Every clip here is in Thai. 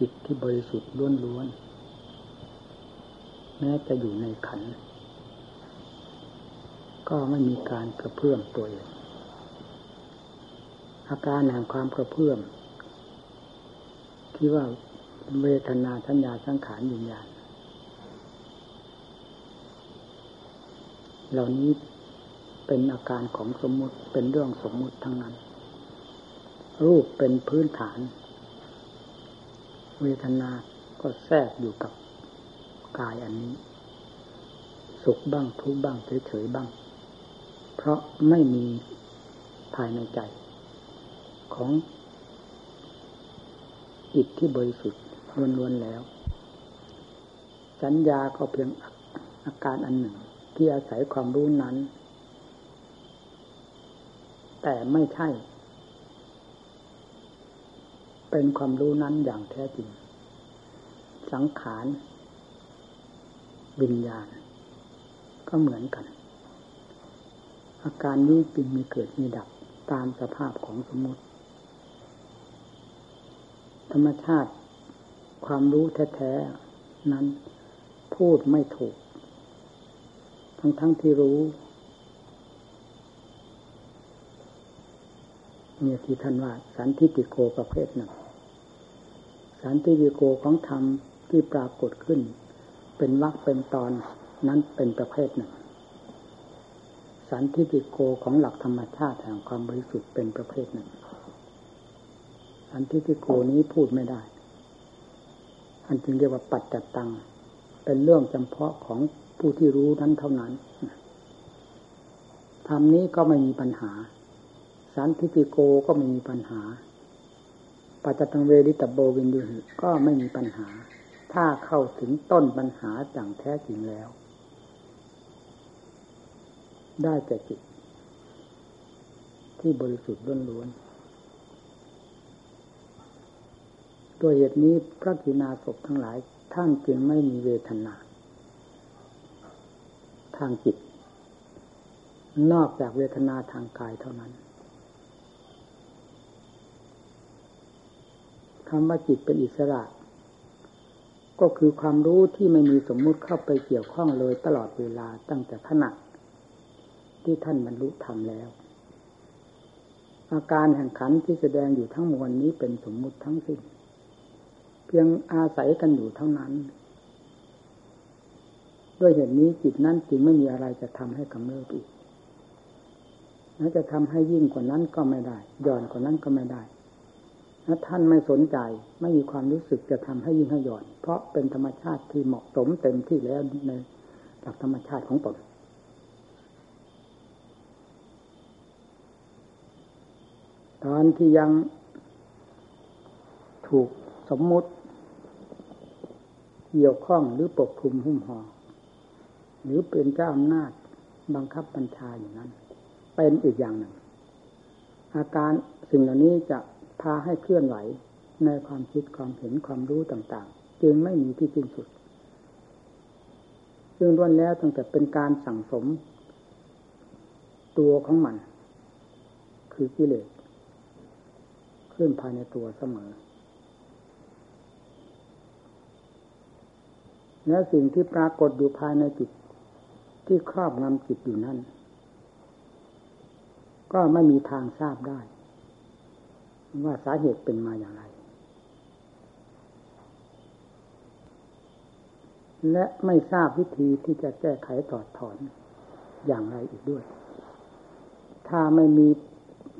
จิตที่บริสุทธิ์ล้วนๆแม้จะอยู่ในขัน ก็ไม่มีการกระเพื่อมตัวเองอาการแห่งความกระเพื่อม ที่ว่าเวทนาสัญญาสังขารวิญญาณเหล่านี้เป็นอาการของสมมุติเป็นเรื่องสมมุติทั้งนั้น รูปเป็นพื้นฐาน เวทนาก็แทรกอยู่กับกายอันนี้ สุขบ้างทุกบ้างเฉยๆบ้าง เพราะไม่มีภายในใจ ของจิตที่บริสุทธิ์ล้วนๆแล้ว สัญญาก็เพียงอาการอันหนึ่ง ที่อาศัยความรู้นั้น แต่ไม่ใช่ เป็นความรู้นั้นอย่างแท้จริง สังขารวิญญาณ ก็เหมือนกัน อาการนี้จึงมีเกิดมีดับตามสภาพของสมมติ ธรรมชาติความรู้แท้ๆนั้นพูดไม่ถูก ทั้งทั้งที่รู้ เนี่ยที่ท่านว่า สันทิติโกประเภทหนึ่ง สันทิติโกของธรรมที่ปรากฏขึ้น เป็นวรรคเป็นตอนนั้นเป็นประเภทหนึ่ง สันทิติโกของหลักธรรมชาติแห่งความบริสุทธิ์เป็นประเภทหนึ่ง สันทิติโกนี้พูดไม่ได้ อันจึงเรียกว่าปัจจตัง เป็นเรื่องจำเพาะของผู้ที่รู้นั้นเท่านั้นธรรมนี้ก็ไม่มีปัญหา สันทิติโกก็ไม่มีปัญหาปัจจตังเวริตโบวินดูหิก็ไม่มีปัญหา ถ้าเข้าถึงต้นปัญหาอย่างแท้จริงแล้ว ได้แก่จิต ที่บริสุทธิ์ล้วนๆตัวเหตุนี้พระกินาศพทั้งหลาย ท่านจึงไม่มีเวทนา ทางจิต นอกจากเวทนาทางกายเท่านั้น คำว่าจิตเป็นอิสระ ก็คือความรู้ที่ไม่มีสมมุติเข้าไปเกี่ยวข้องเลยตลอดเวลาตั้งแต่ขณะที่ท่านบรรลุธรรมแล้ว อาการแห่งขันที่แสดงอยู่ทั้งมวลนี้เป็นสมมุติทั้งสิ้น เพียงอาศัยกันอยู่เท่านั้น ด้วยเหตุนี้จิตนั้นจึงไม่มีอะไรจะทำให้กำเริบอีกแ้ะจะทำให้ยิ่งกว่านั้นก็ไม่ได้ย่อนกว่านั้นก็ไม่ได้ ถ้าท่านไม่สนใจไม่มีความรู้สึกจะทำให้ยิ่งให้หย่อน เพราะเป็นธรรมชาติที่เหมาะสมเต็มที่แล้วในหลักธรรมชาติของตนตอนที่ยังถูกสมมุติ เกี่ยวข้องหรือปกคลุมหุ้มห่อหรือเป็นเจ้าอำนาจบังคับบัญชาอย่างนั้น เป็นอีกอย่างหนึ่ง อาการสิ่งเหล่านี้จะ พาให้เคลื่อนไหวในความคิดความเห็นความรู้ต่างๆ จึงไม่มีที่สิ้นสุด ซึ่งล้วนแล้วตั้งแต่เป็นการสั่งสม ตัวของมัน คือกิเลสขึ้นภายในตัวเสมอ และสิ่งที่ปรากฏอยู่ภายในจิตที่ครอบงำจิตอยู่นั่นก็ไม่มีทางทราบได้ ว่าสาเหตุเป็นมาอย่างไร และไม่ทราบวิธีที่จะแก้ไขถอดถอนอย่างไรอีกด้วย ถ้าไม่มี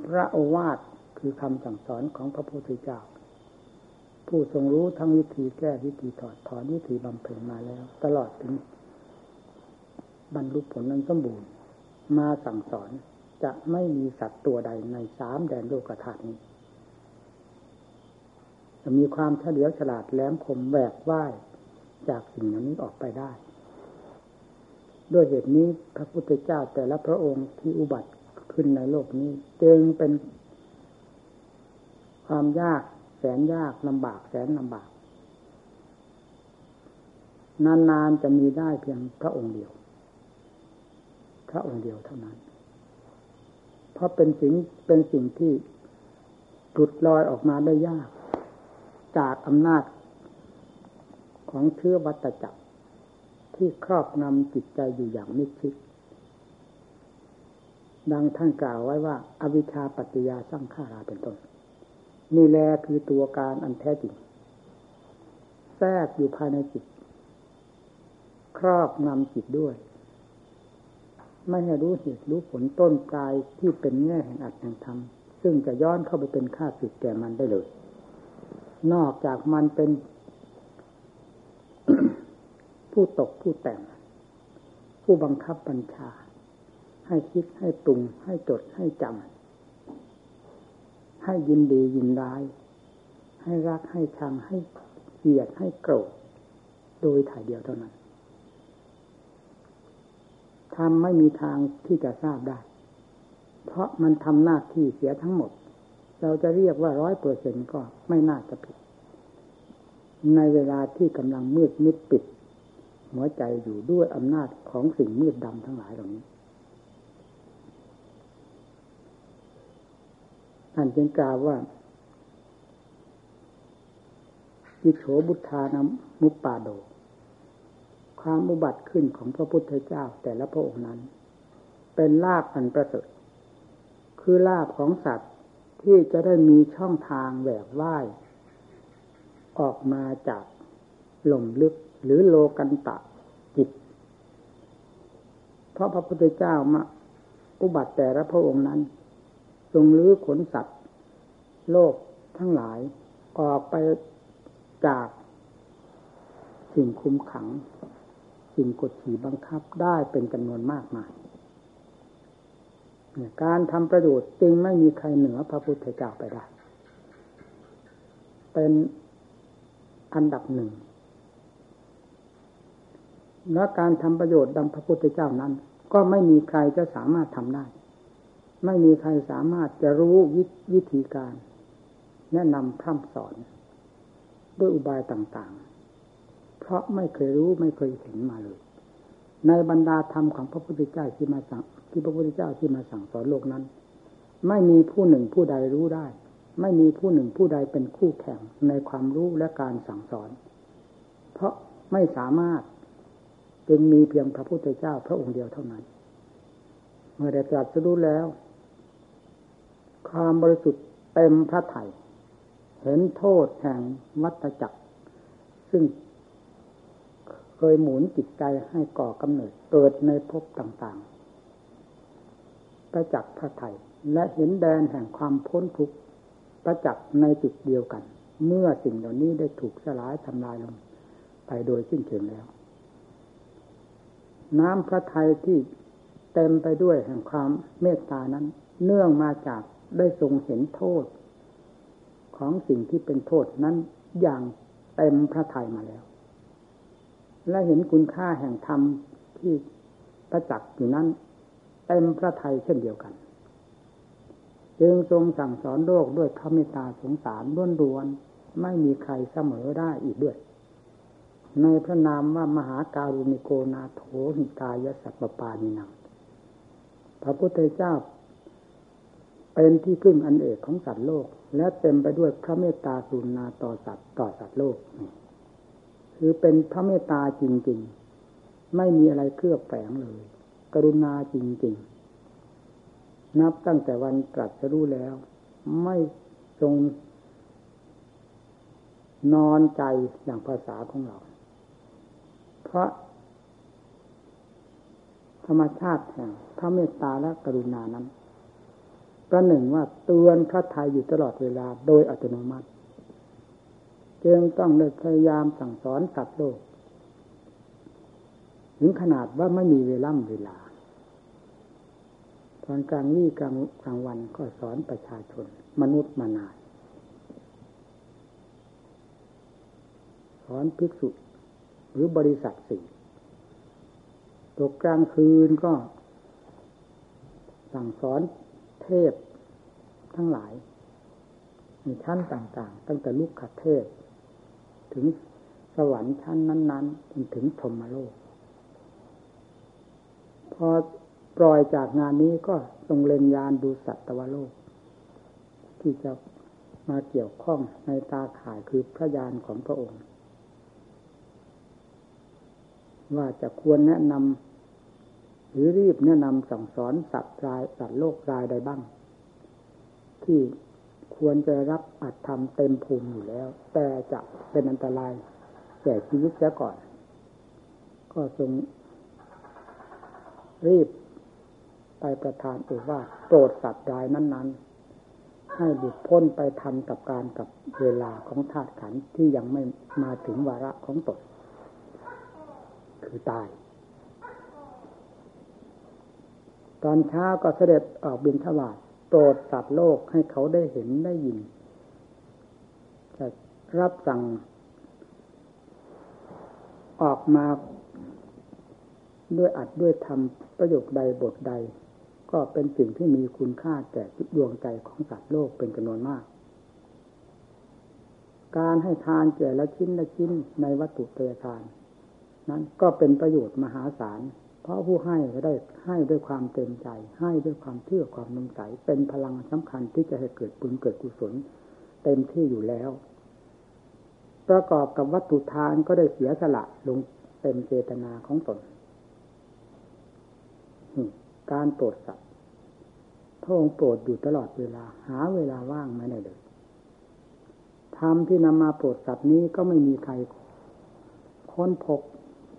พระโอวาทคือคำสั่งสอนของพระพุทธเจ้า ผู้ทรงรู้ทั้งวิธีแก้วิธีถอดถอนวิธีบำเพ็ญมาแล้ว ตลอดถึงบรรลุผลนั้นสมบูรณ์ มาสั่งสอนจะไม่มีสัตว์ตัวใดในสามแดนโลกธาตุนี้ จะมีความเฉลียวฉลาดแหลมคมแหวกว่ายจากสิ่งนี้ออกไปได้ ด้วยเหตุนี้พระพุทธเจ้าแต่ละพระองค์ที่อุบัติขึ้นในโลกนี้จึงเป็นความยากแสนยากลำบากแสนลำบาก นานๆจะมีได้เพียงพระองค์เดียว พระองค์เดียวเท่านั้น เพราะเป็นสิ่งเป็นสิ่งที่หลุดลอยออกมาได้ยาก จากอำนาจของเชื้อวัตจักร ที่ครอบงำจิตใจอยู่อย่างมิชิดดังท่านกล่าวไว้ว่า อวิชชาปัจจยาสร้างขาราเป็นต้น นี่แลคือตัวการอันแท้จริง แทรกอยู่ภายในจิต ครอบงำจิตด้วย ไม่ให้รู้เหตุรู้ผลต้นปลายที่เป็นแง่แห่งอัตแห่งธรรมซึ่งจะย้อนเข้าไปเป็นค่าสึกแก่มันได้เลย นอกจากมันเป็น ผู้ตกผู้แต่ง ผู้บังคับบัญชา ให้คิดให้ปรุงให้จดให้จำให้ยินดียินร้าย ให้รักให้ชังให้เกลียดให้โกรธโดยถ่ายเดียวเท่านั้นทำไม่มีทางที่จะทราบได้ เพราะมันทำหน้าที่เสียทั้งหมด เราจะเรียกว่าร้อยเปอร์เซ็นก็ไม่น่าจะผิด ในเวลาที่กำลังมืดมิดปิด หัวใจอยู่ด้วยอำนาจของสิ่งมืดดำทั้งหลายเหล่านี้ท่านจึงกล่าวว่าจิโฉบุทานมุปปาโด ความอุบัติขึ้นของพระพุทธเจ้าแต่ละพระองค์นั้น เป็นลาภอันประเสริฐคือลาภของสัตว ที่จะได้มีช่องทางแหวกว่าย ออกมาจากหล่มลึกหรือโลกันตะจิต เพราะพระพุทธเจ้ามาอุบัติแต่ละพระองค์นั้น ทรงลื้อขนสัตว์ โลกทั้งหลายออกไปจากสิ่งคุมขัง สิ่งกดขี่บังคับได้เป็นจำนวนมากมาย การทำประโยชน์จึงไม่มีใครเหนือพระพุทธเจ้าไปได้ เป็นอันดับหนึ่งและการทำประโยชน์ดังพระพุทธเจ้านั้น ก็ไม่มีใครจะสามารถทำได้ ไม่มีใครสามารถจะรู้วิธีการ แนะนำพร่ำสอน ด้วยอุบายต่างๆ เพราะไม่เคยรู้ไม่เคยเห็นมาเลย ในบรรดาธรรมของพระพุทธเจ้าที่มาสั่งที่พระพุทธเจ้าที่มาสั่งสอนโลกนั้น ไม่มีผู้หนึ่งผู้ใดรู้ได้ ไม่มีผู้หนึ่งผู้ใดเป็นคู่แข่งในความรู้และการสั่งสอน เพราะไม่สามารถจึงมีเพียงพระพุทธเจ้าพระองค์เดียวเท่านั้น เมื่อได้ตรัสรู้แล้ว ความบริสุทธิ์เต็มพระไถ่เห็นโทษแห่งวัตจักร ซึ่ง เคยหมุนจิตใจให้ก่อกำเนิดเกิดในภพต่างๆ ประจักษ์พระไถ่และเห็นแดนแห่งความพ้นทุกข์ประจักษ์ในจุดเดียวกัน เมื่อสิ่งเหล่านี้ได้ถูกสลายทำลายลง ไปโดยสิ้นเชิงแล้ว น้ำพระทัยที่เต็มไปด้วยแห่งความเมตตานั้น เนื่องมาจากได้ทรงเห็นโทษ ของสิ่งที่เป็นโทษนั้นอย่างเต็มพระทัยมาแล้ว และเห็นคุณค่าแห่งธรรมที่ประจักษ์อยู่นั้นเต็มพระทัยเช่นเดียวกัน จึงทรงสั่งสอนโลกด้วยพระเมตตาสงสารล้วนรวนไม่มีใครเสมอได้อีกด้วย ในพระนามว่ามหาการุณิโกนาโถหิตายสัพปปานินังพระพุทธเจ้าเป็นที่พึ่งอันเอกของสัตว์โลก และเต็มไปด้วยพระเมตตากรุณาต่อสัตว์ต่อสัตว์โลก คือเป็นพระเมตตาจริง ๆ ไม่มีอะไรเคลือบแฝงเลย กรุณาจริง ๆ นับตั้งแต่วันตรัสรู้แล้ว ไม่ทรงนอนใจอย่างภาษาของเรา เพราะ ธรรมชาติแห่งพระเมตตาและกรุณานั้นประหนึ่งว่าเตือนพระไทยอยู่ตลอดเวลาโดยอัตโนมัติ จึงต้องเลยพยายามสั่งสอนสัตว์โลก ถึงขนาดว่าไม่มีเวล่ำเวลา ตอนกลางวี่กลางกลางวันก็สอนประชาชน มนุษย์มานานสอนภิกษุ หรือบริษัทสี่ตกกลางคืนก็ สั่งสอนเทพทั้งหลายในชั้นต่าง ๆ ตั้งแต่ลูกขเทพ ถึงสวรรค์ชั้นนั้น ๆ จนถึงธรมโลก พอปล่อยจากงานนี้ก็ทรงเล็งยานดูสัตวโลก ที่จะมาเกี่ยวข้องในตาข่ายคือพระยานของพระองค์ ว่าจะควรแนะนำหรือรีบแนะนำสั่งสอนสัตว์รายสัตว์โลกรายใดบ้าง ที่ ควรจะรับอัตธรรมเต็มภูมิอยู่แล้ว แต่จะเป็นอันตรายแก่ชีวิตเสียก่อน ก็ทรงรีบไปประทานเอว่าโปรดสัตว์รายนั้น ๆ ให้หลุดพ้นไปทันกับการกับเวลาของธาตุขันที่ยังไม่มาถึงวาระของตนคือตาย ตอนเช้าก็เสด็จออกบินทบาท โปรดสัตว์โลกให้เขาได้เห็นได้ยิน จะรับสั่ง ออกมาด้วยอัดด้วยทำประโยคใดบทใด ก็เป็นสิ่งที่มีคุณค่าแก่ดวงใจของสัตว์โลกเป็นจำนวนมาก การให้ทานแก่ละชิ้นละชิ้นในวัตถุเตยทาน นั้นก็เป็นประโยชน์มหาศาล ราะผู้ให้ก็ได้ให้ด้วยความเต็มใจ ให้ด้วยความเชื่อความนุ่มใสเป็นพลังสำคัญที่จะให้เกิดบุญเกิดกุศล เต็มที่อยู่แล้ว ประกอบกับวัตถุทานก็ได้เสียสละลงเต็มเจตนาของตนการโปรดสัตว์พระองค์โปรดอยู่ตลอดเวลา หาเวลาว่างไม่ได้เลยธรรมที่นำมาโปรดสัตว์นี้ก็ไม่มีใครค้นพบ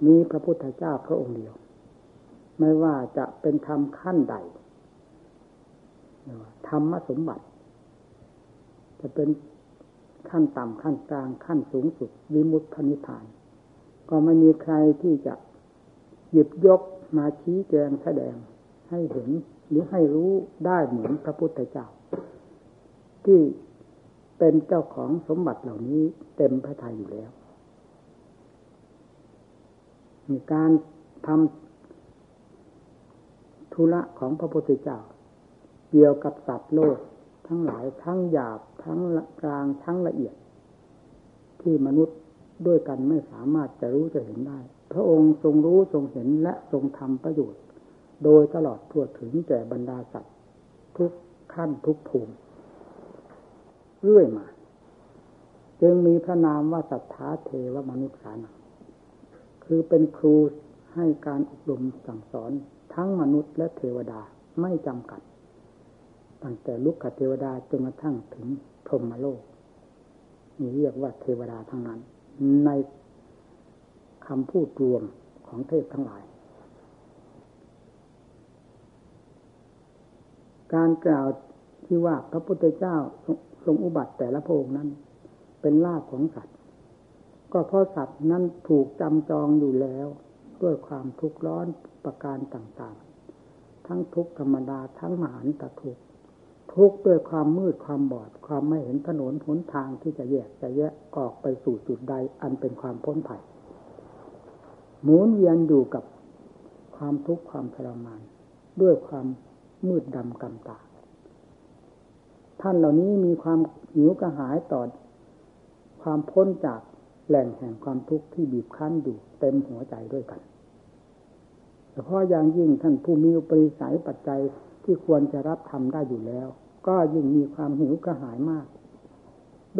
มีพระพุทธเจ้าพระองค์เดียว ไม่ว่าจะเป็นธรรมขั้นใดธรรมสมบัติ จะเป็นขั้นต่ำขั้นกลางขั้นสูงสุดวิมุตตินิพาน ก็ไม่มีใครที่จะหยิบยกมาชี้แจงแสดงให้เห็นหรือให้รู้ได้เหมือนพระพุทธเจ้า ที่เป็นเจ้าของสมบัติเหล่านี้เต็มพระทัยอยู่แล้ว มีการทำ ธุระของพระพุทธเจ้าเกี่ยวกับสัตว์โลก ทั้งหลายทั้งหยาบทั้งกลางทั้งละเอียด ที่มนุษย์ด้วยกันไม่สามารถจะรู้จะเห็นได้ พระองค์ทรงรู้ทรงเห็นและทรงทำประโยชน์ โดยตลอดทั่วถึงแก่บรรดาสัตว์ ทุกขั้นทุกภูมิ เรื่อยมา จึงมีพระนามว่าสัทธาเทวมนุษย์สานังคือเป็นครูให้การอบรมสั่งสอน ทั้งมนุษย์และเทวดาไม่จำกัด ตั้งแต่ลุกขเทวดาจนกระทั่งถึงพรหมโลกนี่เรียกว่าเทวดาทั้งนั้น ในคำพูดรวมของเทพทั้งหลาย การกล่าวที่ว่าพระพุทธเจ้าทรงอุบัติแต่ละพระองค์นั้น เป็นลาภของสัตว์ ก็เพราะสัตว์นั้นถูกจำจองอยู่แล้ว ด้วยความทุกข์ร้อน ประการต่างๆ ทั้งทุกข์ธรรมดาทั้งมหันตทุกทุกข์ด้วยความมืดความบอด ความไม่เห็นถนนหนทางที่จะแยกจะแยกออกไปสู่จุดใดอันเป็นความพ้นภัยหมุนเวียนอยู่กับความทุกข์ความทรมาน ด้วยความมืดดำกำตาท่านเหล่านี้มีความหิวกระหายต่อความพ้นจากแหล่งแห่งความทุกข์ที่บีบคั้นอยู่เต็มหัวใจด้วยกัน เฉพาะอย่างยิ่งท่านผู้มีอุปริสัยปัจจัยที่ควรจะรับทำได้อยู่แล้ว ก็ยิ่งมีความหิวกระหายมาก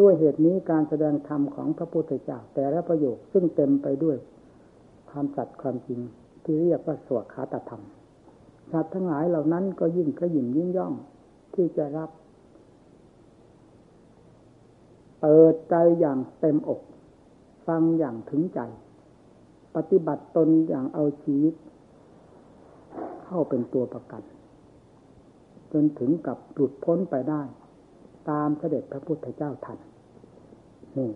ด้วยเหตุนี้การแสดงธรรมของพระพุทธเจ้าแต่ละประโยคซึ่งเต็มไปด้วยความสัตย์ความจริงที่เรียกว่าสวดคาตธรรมสัตว์ทั้งหลายเหล่านั้นก็ยิ่งกระยิ่มยิ่งย่องที่จะรับ เปิดใจอย่างเต็มอก ฟังอย่างถึงใจ ปฏิบัติตนอย่างเอาชีวิต เข้าเป็นตัวประกัน จนถึงกับหลุดพ้นไปได้ ตามเสด็จพระพุทธเจ้าทันนี่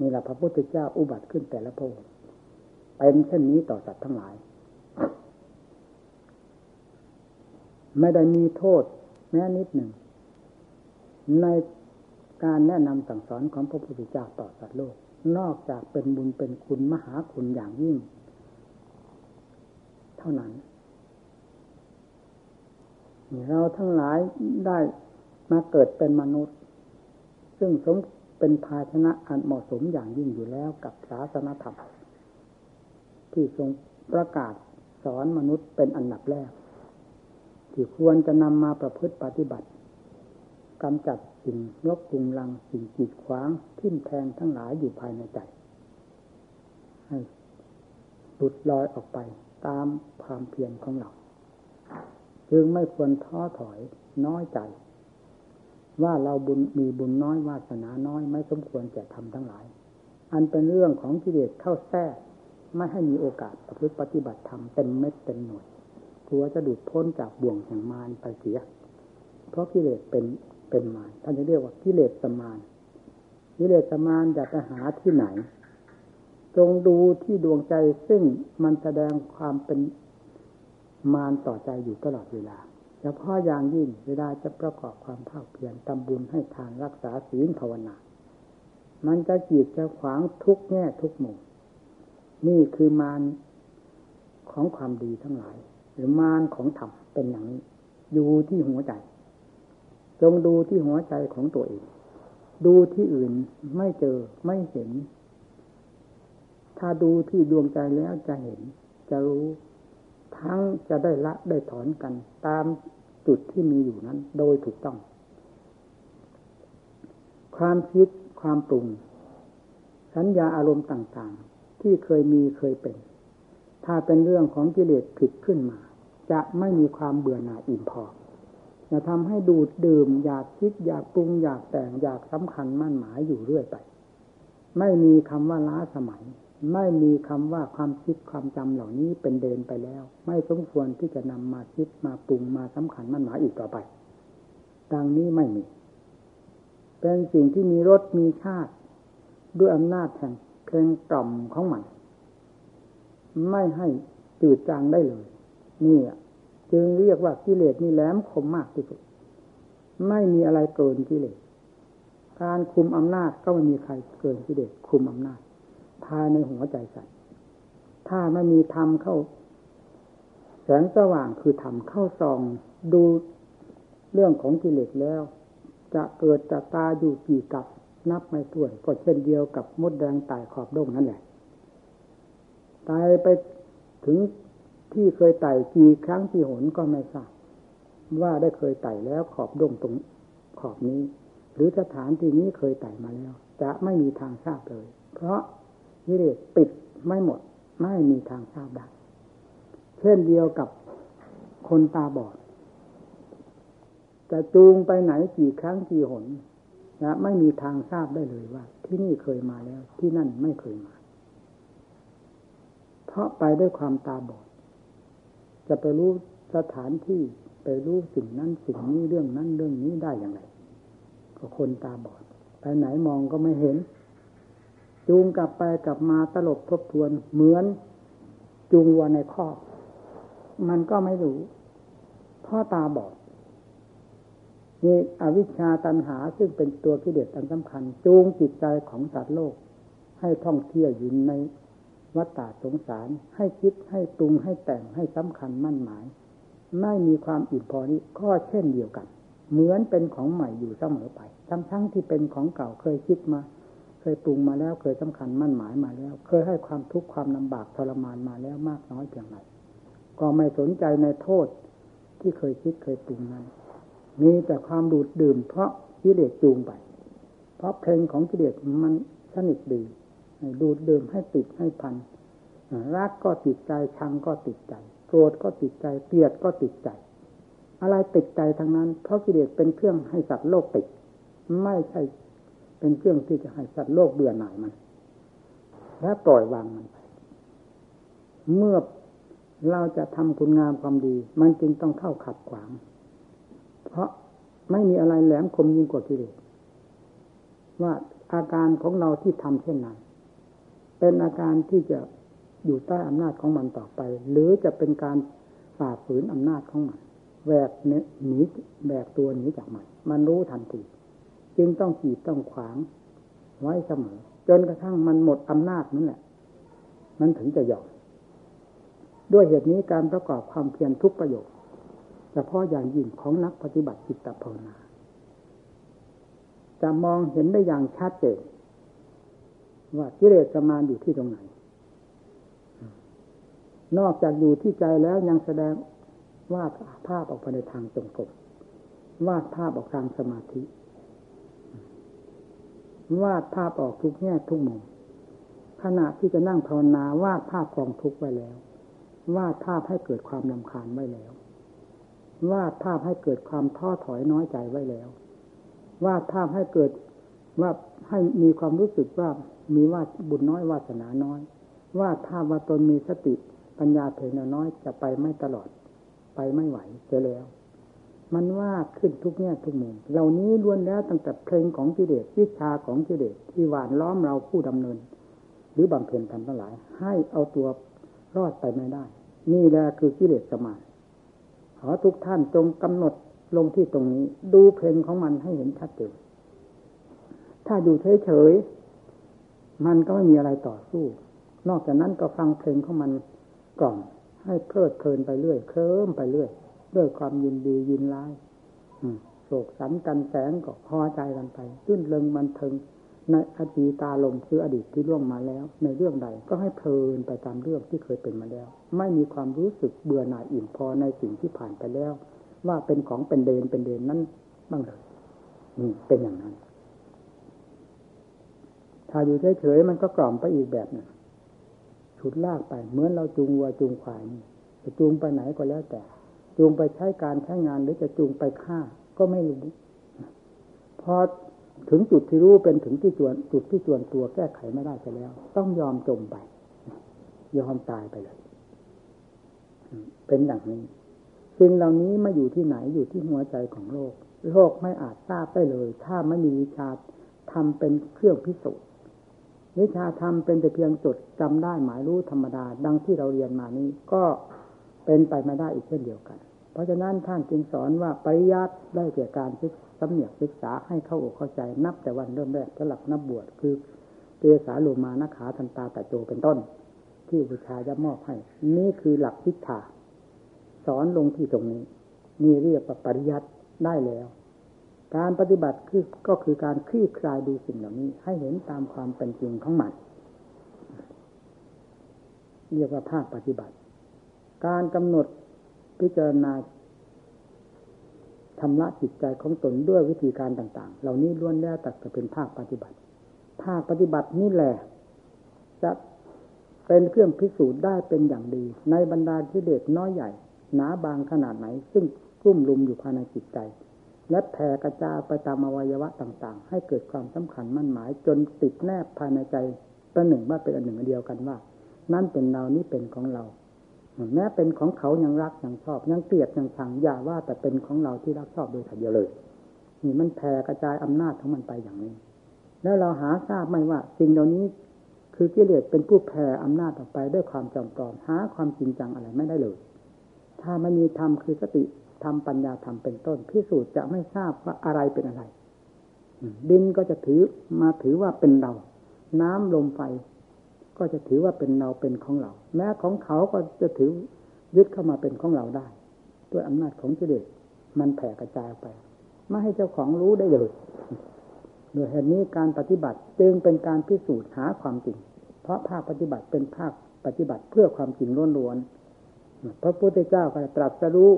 นี่แหละพระพุทธเจ้าอุบัติขึ้นแต่ละพระองค์เป็นเช่นนี้ต่อสัตว์ทั้งหลาย ไม่ได้มีโทษแม้นิดหนึ่ง ในการแนะนำสั่งสอนของพระพุทธเจ้าต่อสัตว์โลก นอกจากเป็นบุญเป็นคุณมหาคุณอย่างยิ่ง เท่านั้น เราทั้งหลายได้มาเกิดเป็นมนุษย์ ซึ่งสมเป็นภาชนะอันเหมาะสมอย่างยิ่งอยู่แล้วกับศาสนธรรม ที่ทรงประกาศสอนมนุษย์เป็นอันดับแรก ที่ควรจะนำมาประพฤติปฏิบัติกำจัดสิ่งลบกุมลังสิ่งกีดขวางทิ่มแทงทั้งหลายอยู่ภายในใจให้หลุดลอยออกไปตามความเพียรของเรา จึงไม่ควรท้อถอยน้อยใจ ว่าเราบุญมีบุญน้อยวาสนาน้อยไม่สมควรจะทำทั้งหลาย อันเป็นเรื่องของกิเลสเข้าแทรกไม่ให้มีโอกาสประพฤติปฏิบัติธรรมเต็มเม็ดเต็มหน่วยกลัวจะดูดพ้นจากบ่วงแห่งมารไปเสีย เพราะกิเลสเป็นเป็นมารท่านจะเรียกว่ากิเลสสมานกิเลสสมานอยากจะหาที่ไหน จงดูที่ดวงใจซึ่งมันแสดงความเป็น มารต่อใจอยู่ตลอดเวลาเฉพาะอย่างยิ่งเวลาจะประกอบความภาคเพียรทำบุญให้ทานรักษาศีลภาวนา มันจะจีดจะขวางทุกแง่ทุกมุม นี่คือมารของความดีทั้งหลาย หรือมารของธรรมเป็นอย่างนี้ อยู่ที่หัวใจ จงดูที่หัวใจของตัวเอง ดูที่อื่นไม่เจอไม่เห็น ถ้าดูที่ดวงใจแล้วจะเห็น จะรู้ ทั้งจะได้ละได้ถอนกัน ตามจุดที่มีอยู่นั้น โดยถูกต้อง ความคิดความปรุง สัญญาอารมณ์ต่างๆ ที่เคยมีเคยเป็น ถ้าเป็นเรื่องของกิเลสผิดขึ้นมา จะไม่มีความเบื่อหน่ายอิ่มพอจะทำให้ดูดดื่ม อยากคิดอยากปรุงอยากแต่งอยากสำคัญมั่นหมายอยู่เรื่อยไป ไม่มีคำว่าล้าสมัย ไม่มีคำว่าความคิดความจำเหล่านี้เป็นเดินไปแล้ว ไม่สมควรที่จะนำมาคิดมาปรุงมาสำคัญมั่นหมายอีกต่อไป ดังนี้ไม่มี เป็นสิ่งที่มีรสมีชาติ ด้วยอำนาจแห่งเพลงกล่อมของมัน ไม่ให้จืดจางได้เลย นี่จึงเรียกว่ากิเลสนี่แหลมคมมากที่สุด ไม่มีอะไรเกินกิเลสการคุมอำนาจก็ไม่มีใครเกินกิเลสคุมอำนาจ ภายในหัวใจสัตว์ถ้าไม่มีธรรมเข้า แสงสว่างคือธรรมเข้าส่องดูเรื่องของกิเลสแล้ว จะเกิดจากตาอยู่กี่กับนับไม่ถ้วนก็เช่นเดียวกับมดแดงตายขอบดงนั่นแหละตายไปถึงที่เคยไต่กี่ครั้งกี่หนก็ไม่ทราบว่าได้เคยไต่แล้วขอบดงตรงขอบนี้ หรือสถานที่นี้เคยไต่มาแล้ว จะไม่มีทางทราบเลย เพราะ กิเลสปิดไม่หมด ไม่มีทางทราบได้เช่นเดียวกับคนตาบอด จะจูงไปไหนกี่ครั้งกี่หนนะไม่มีทางทราบได้เลยว่า ที่นี่เคยมาแล้ว ที่นั่นไม่เคยมา เพราะไปด้วยความตาบอด จะไปรู้สถานที่ไปรู้สิ่งนั้นสิ่งนี้เรื่องนั้นเรื่องนี้ได้อย่างไรก็คนตาบอด ไปไหนมองก็ไม่เห็น จูงกลับไปกลับมาตลบทบทวนเหมือนจูงวัวในคอกมันก็ไม่รู้พ่อตาบอดนี่อวิชชาตันหาซึ่งเป็นตัวกิเลสอันสำคัญ จูงจิตใจของสัตว์โลก ให้ท่องเที่ยวอยู่ในวัฏฏะสงสาร ให้คิดให้ปรุงให้แต่งให้สำคัญมั่นหมาย ไม่มีความอิ่มพอนี้ก็เช่นเดียวกัน เหมือนเป็นของใหม่อยู่เสมอไป ทั้งทั้งที่เป็นของเก่าเคยคิดมา เคยปรุงมาแล้วเคยสำคัญมั่นหมายมาแล้ว เคยให้ความทุกข์ความลำบากทรมานมาแล้วมากน้อยเพียงไรก็ไม่สนใจในโทษที่เคยคิดเคยปรุงนั้น มีแต่ความดูดดื่ม เพราะกิเลสจูงไป เพราะเพลงของกิเลสมันสนิทดีดูดดื่มให้ติดให้พันรักก็ติดใจชังก็ติดใจโกรธก็ติดใจเกลียดก็ติดใจ อะไรติดใจทั้งนั้น เพราะกิเลสเป็นเครื่องให้สัตว์โลกติด ไม่ใช่ เป็นเครื่องที่จะให้สัตว์โลกเบื่อหน่ายมัน และปล่อยวางมันไป เมื่อเราจะทำคุณงามความดี มันจึงต้องเข้าขัดขวาง เพราะไม่มีอะไรแหลมคมยิ่งกว่ากิเลสว่าอาการของเราที่ทำเช่นนั้น เป็นอาการที่จะอยู่ใต้อำนาจของมันต่อไป หรือจะเป็นการฝ่าฝืนอำนาจของมันแหวกหนีแบกตัวหนีจากมัน มันรู้ทันที จึงต้องขีดต้องขวาง ไว้เสมอ จนกระทั่งมันหมดอำนาจนั่นแหละ มันถึงจะยอมด้วยเหตุนี้การประกอบความเพียรทุกประโยชน์เฉพาะอย่างยิ่งของนักปฏิบัติจิตภาวนา จะมองเห็นได้อย่างชัดเจนว่ากิเลสจะมาอยู่ที่ตรงไหน นอกจากอยู่ที่ใจแล้วยังแสดงวาดภาพออกไปในทางตรงกลมวาดภาพออกทางสมาธิ วาดภาพออกทุกแง่ทุกมุมขณะที่จะนั่งภาวนาวาดภาพกองทุกไว้แล้ว วาดภาพให้เกิดความลำคาญไว้แล้ว วาดภาพให้เกิดความท้อถอยน้อยใจไว้แล้ว วาดภาพให้เกิดว่าให้มีความรู้สึกว่ามีวาดบุญน้อยวาสนาน้อย วาดภาพว่าตนมีสติปัญญาเพียงน้อยจะไปไม่ตลอด ไปไม่ไหวเสียแล้ว มันวาดขึ้นทุกแง่ทุกมุมเหล่านี้ล้วนแล้วตั้งแต่เพลงของกิเลสวิชาของกิเลสที่หวานล้อมเราผู้ดำเนิน หรือบำเพ็ญทำทั้งหลาย ให้เอาตัวรอดไปไม่ได้ นี่แหละคือกิเลสสมานขอทุกท่านจงกำหนดลงที่ตรงนี้ ดูเพลงของมันให้เห็นชัดเจนถ้าอยู่เฉยๆมันก็ไม่มีอะไรต่อสู้ นอกจากนั้นก็ฟังเพลงของมันกล่อมให้เพลิดเพลินไปเรื่อยเคลิ้มไปเรื่อย ด้วยความยินดียินร้ายโศกสันกันแสงก็พอใจกันไปตื้นเริงมันเทิงในอดีตาลมคืออดีตที่ล่วงมาแล้ว ในเรื่องใดก็ให้เพลินไปตามเรื่องที่เคยเป็นมาแล้ว ไม่มีความรู้สึกเบื่อหน่ายอิ่มพอในสิ่งที่ผ่านไปแล้ว ว่าเป็นของเป็นเดนเป็นเดนนั้นบ้างเลยนี่เป็นอย่างนั้น ถ้าอยู่เฉยๆมันก็กล่อมไปอีกแบบหนึ่งฉุดลากไปเหมือนเราจูงวัวจูงควายจะจูงไปไหนก็แล้วแต่ จูงไปใช้การใช้งานหรือจะจูงไปฆ่า ก็ไม่รู้พอถึงจุดที่รู้เป็นถึงที่จวนจุดที่จวนตัวแก้ไขไม่ได้ไปแล้ว ต้องยอมจมไป ยอมตายไปเลย เป็นอย่างนี้สิ่งเหล่านี้ม่อยู่ที่ไหนอยู่ที่หัวใจของโลก โลกไม่อาจทราบได้เลย ถ้าไม่มีวิชาทำเป็นเครื่องพิสูจน์วิชาธรรมเป็นแต่เพียงจดจำได้หมายรู้ธรรมดา ดังที่เราเรียนมานี้ก็เป็นไปไม่ได้อีกเช่นเดียวกัน ราะฉะนั้นท่านจึงสอนว่าปริยัติได้แก่การศึกสำเนียกศึกษาให้เข้าอกเข้าใจนับแต่วันเริ่มแรกสลับนับบวชคือเตสาโลมานาขาทันตาตะโจเป็นต้น ที่บูชาจะมอบให้ นี่คือหลักพิธาสอนลงที่ตรงนี้นี่เรียกว่าปริยัติได้แล้ว การปฏิบัติคือก็คือการคลี่คลายดูสิ่งเหล่านี้ ให้เห็นตามความเป็นจริงของมันเรียกว่าภาคปฏิบัติ การกำหนด พิจารณาทำละจิตใจของตนด้วยวิธีการต่าง ๆ เหล่านี้ล้วนแล้วแต่จะเป็นภาคปฏิบัติ ภาคปฏิบัตินี่แหละ จะเป็นเครื่องพิสูจน์ได้เป็นอย่างดี ในบรรดาที่เด็กน้อยใหญ่ หนาบางขนาดไหน ซึ่งกุ้มลุมอยู่ภายในจิตใจ และแผ่กระจายไปตามอวัยวะต่างๆ ให้เกิดความสำคัญมั่นหมาย จนติดแนบภายในใจประหนึ่งว่าเป็นอันหนึ่งอันเดียวกันว่า นั่นเป็นเรานี่เป็นของเรา แม้เป็นของเขายังรักยังชอบยังเกลียดยังชังอย่าว่าแต่เป็นของเราที่รักชอบโดยถ่ายเดียวเลยนี่มันแผ่กระจายอำนาจของมันไปอย่างนี้ แล้วเราหาทราบไหมว่าสิ่งเหล่านี้คือกิเลสเป็นผู้แผ่อำนาจออกไปด้วยความจำปลอมหาความจริงจังอะไรไม่ได้เลย ถ้าไม่มีธรรมคือสติธรรมปัญญาธรรมเป็นต้นพิสูจน์จะไม่ทราบว่าอะไรเป็นอะไรดินก็จะถือมาถือว่าเป็นเรา น้ำลมไฟ ก็จะถือว่าเป็นเราเป็นของเรา แม้ของเขาก็จะถือยึดเข้ามาเป็นของเราได้ ด้วยอำนาจของกิเลสมันแผ่กระจายไป ไม่ให้เจ้าของรู้ได้เลยโดยเหตุนี้การปฏิบัติจึงเป็นการพิสูจน์หาความจริง เพราะภาคปฏิบัติเป็นภาคปฏิบัติเพื่อความจริงล้วนๆพระพุทธเจ้าก็ตรัสรู้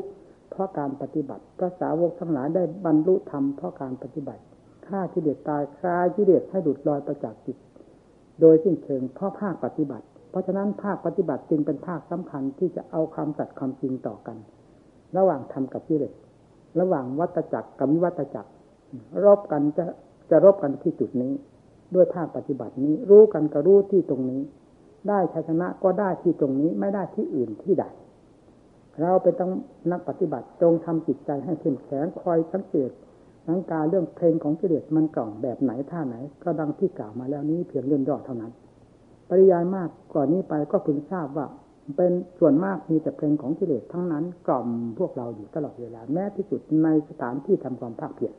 เพราะการปฏิบัติพระสาวกทั้งหลายได้บรรลุธรรมเพราะการปฏิบัติฆ่ากิเลสตายคลายกิเลสให้หลุดลอยประจากจิต โดยสิ้นเชิงเพราะภาคปฏิบัติ เพราะฉะนั้นภาคปฏิบัติจึงเป็นภาคสำคัญที่จะเอาความสัตย์ความจริงต่อกัน ระหว่างธรรมกับกิเลสระหว่างวัตจักรกับวิวัตจักร รบกันจะจะรบกันที่จุดนี้ ด้วยภาคปฏิบัตินี้ รู้กันก็รู้ที่ตรงนี้ ได้ชัยชนะก็ได้ที่ตรงนี้ไม่ได้ที่อื่นที่ใดเราเป็นต้องนักปฏิบัติจงทำจิตใจให้เข้มแข็งคอยสังเกตสังการเรื่องเพลงของกิเลสมันกล่องแบบไหนท่าไหน ก็ดังที่กล่าวมาแล้วนี้เพียงเรื่องย่อเท่านั้น ปริยายมากก่อนนี้ไปก็พึงทราบว่า เป็นส่วนมากมีแต่เพลงของกิเลสทั้งนั้นกล่อมพวกเราอยู่ตลอดเวลา แม้ที่สุดในสถานที่ทำความภาคเพียร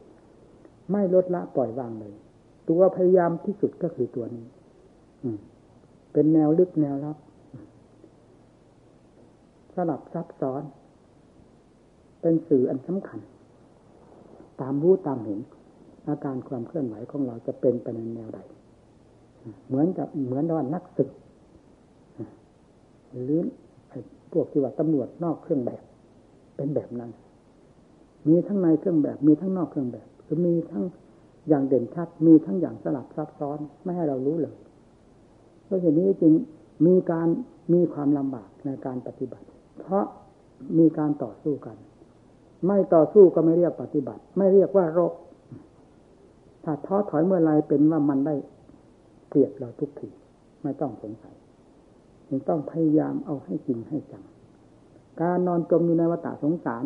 ไม่ลดละปล่อยวางเลย ตัวพยายามที่สุดก็คือตัวนี้ อืเป็นแนวลึกแนวลับสลับซับซ้อน เป็นสื่ออันสำคัญ ตามรู้ตามเห็น อาการความเคลื่อนไหวของเราจะเป็นไปในแนวใด เหมือนกับเหมือนว่านักศึกหรือพวกที่ว่าตำรวจนอกเครื่องแบบ เป็นแบบนั้น มีทั้งในเครื่องแบบ มีทั้งนอกเครื่องแบบคือมีทั้งอย่างเด่นชัด มีทั้งอย่างสลับซับซ้อนไม่ให้เรารู้เลยราะฉะนี้จึงมีการมีความลำบากในการปฏิบัติ เพราะมีการต่อสู้กัน ไม่ต่อสู้ก็ไม่เรียกปฏิบัติ ไม่เรียกว่ารบถ้าท้อถอยเมื่อไรเป็นว่ามันได้ เปรียบเราทุกทีไม่ต้องสงสัยจึงต้องพยายามเอาให้จริงให้จังการนอนจมอยู่ในวัฏสงสาร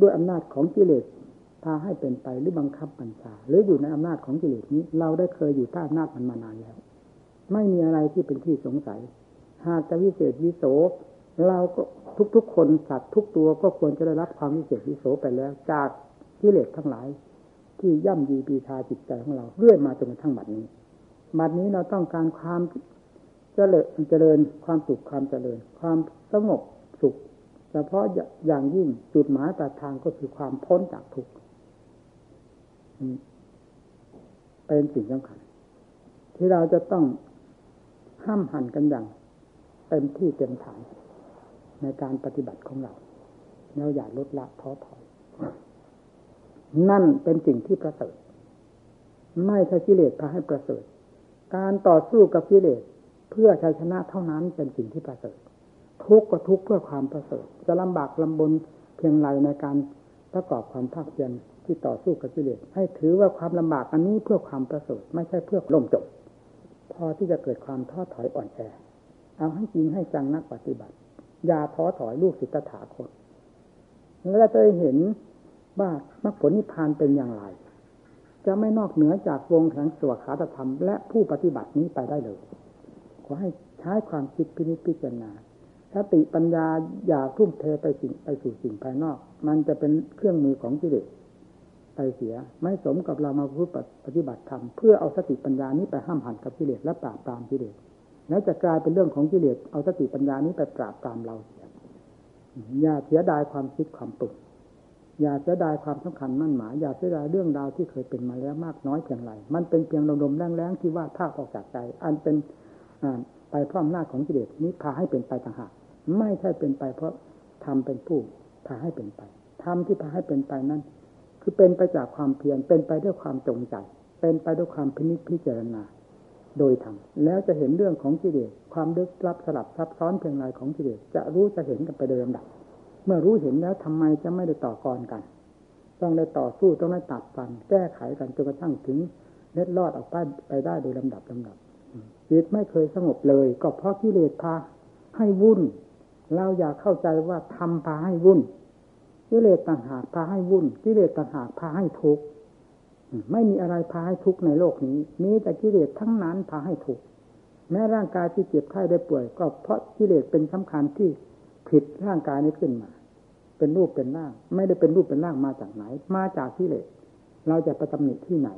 ด้วยอำนาจของกิเลสพาให้เป็นไปหรือบังคับบัญชาหรืออยู่ในอำนาจของกิเลสนี้ เราได้เคยอยู่ใต้อำนาจมันมานานแล้ว ไม่มีอะไรที่เป็นที่สงสัย หากจะวิเศษวิโสเราก็ทุกๆคนสัตว์ทุกตัวก็ควรจะได้รับความวิเศษวิโสไปแล้ว จากกิเลสทั้งหลาย ที่ย่ำยีปีชาจิตใจของเราเรื่อยมาจนกระทั่งบัดนี้ บัดนี้เราต้องการความเจริญเจริญความสุขความเจริญ ความสงบสุขเฉพาะอย่างยิ่งจุดหมายปลายทางก็คือความพ้นจากทุกข์เป็นสิ่งสำคัญที่เราจะต้องห้ามหันกันอย่างเต็มที่เต็มฐานในการปฏิบัติของเราเราอย่าลดละท้อถอย นั่นเป็นสิ่งที่ประเสริฐ ไม่ใช่กิเลสพาให้ประเสริฐ การต่อสู้กับกิเลสเพื่อชัยชนะเท่านั้นเป็นสิ่งที่ประเสริฐทุกข์ก็ทุกข์เพื่อความประเสริฐจะลำบากลำบนเพียงไรในการประกอบความภาคเพียรที่ต่อสู้กับกิเลสให้ถือว่าความลำบากอันนี้เพื่อความประเสริฐไม่ใช่เพื่อล่มจบ พอที่จะเกิดความท้อถอยอ่อนแอเอาให้จริงให้จังนักปฏิบัติ อย่าท้อถอยลูกศิษย์ถาคนแล้วจะเห็นว่ามรรคผลนิพพานเป็นอย่างไร จะไม่นอกเหนือจากวงแห่งสวขาธรรมและผู้ปฏิบัตินี้ไปได้เลย ขอให้ใช้ความคิดพินิจพิจารณาสติปัญญาอย่าทุ่มเทไปสิ่งไปสู่สิ่งภายนอก มันจะเป็นเครื่องมือของกิเลสไปเสีย ไม่สมกับเรามาพูดปฏิบัติธรรมเพื่อเอาสติปัญญานี้ไปห้ามหันกับกิเลสและปราบปรามกิเลสแล้วจะกลายเป็นเรื่องของกิเลสเอาสติปัญญานี้ไปปราบปรามเราเสียอย่าเสียดายความคิดความปรุง อย่าเสียดายความสำคัญมั่นหมายอย่าเสียดายเรื่องราวที่เคยเป็นมาแล้วมากน้อยเพียงไรมันเป็นเพียงลมๆแรงๆที่ว่าภาคออกจากใจ อันเป็นไปเพราะอำนาจของกิเลสนี้พาให้เป็นไปต่างหากไม่ใช่เป็นไปเพราะทำเป็นผู้พาให้เป็นไปทำที่พาให้เป็นไปนั้น คือเป็นไปจากความเพียรเป็นไปด้วยความจงใจ เป็นไปด้วยความพินิจพิจารณา โดยธรรมแล้วจะเห็นเรื่องของกิเลสความลึกลับสลับซับซ้อนเพียงไรของกิเลสจะรู้จะเห็นกันไปโดยลำดับ เมื่อรู้เห็นแล้วทำไมจะไม่ได้ต่อกรกัน ต้องได้ต่อสู้ต้องได้ตัดฟัน แก้ไขกันจนกระทั่งถึงเล็ดลอดออกไปไปได้โดยลำดับลำดับจิตไม่เคยสงบเลย ก็เพราะกิเลสพาให้วุ่น เราอยากเข้าใจว่าทำพาให้วุ่นกิเลสต่างหากพาให้วุ่นกิเลสต่างหากพาให้ทุกข์ไม่มีอะไรพาให้ทุกข์ในโลกนี้ มีแต่กิเลสทั้งนั้นพาให้ทุกข์แม้ร่างกายที่เจ็บไข้ได้ป่วย ก็เพราะกิเลสเป็นสำคัญที่ผิดร่างกายนี้ขึ้นมา เป็นรูปเป็นร่าง ไม่ได้เป็นรูปเป็นร่างมาจากไหน มาจากกิเลสเราจะประตำหนิที่ไหน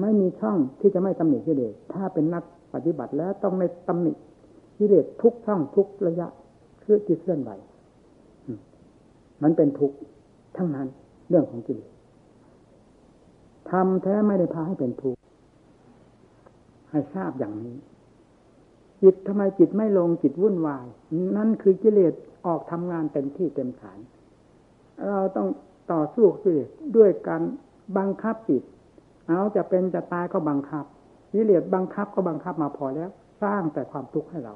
ไม่มีช่องที่จะไม่ตำหนิกิเลสถ้าเป็นนักปฏิบัติแล้วต้องในตำหนิกิเลสทุกช่องทุกระยะเคลื่อนที่เคลื่อนไหวมันเป็นทุกข์ทั้งนั้นเรื่องของกิเลสทำแท้ไม่ได้พาให้เป็นทุกข์ให้ทราบอย่างนี้ จิตทำไมจิตไม่ลงจิตวุ่นวาย นั่นคือกิเลส ออกทำงานเต็มที่เต็มฐาน เราต้องต่อสู้กิเลสด้วยการบังคับจิต เอาจะเป็นจะตายก็บังคับกิเลสบังคับก็บังคับมาพอแล้ว สร้างแต่ความทุกข์ให้เรา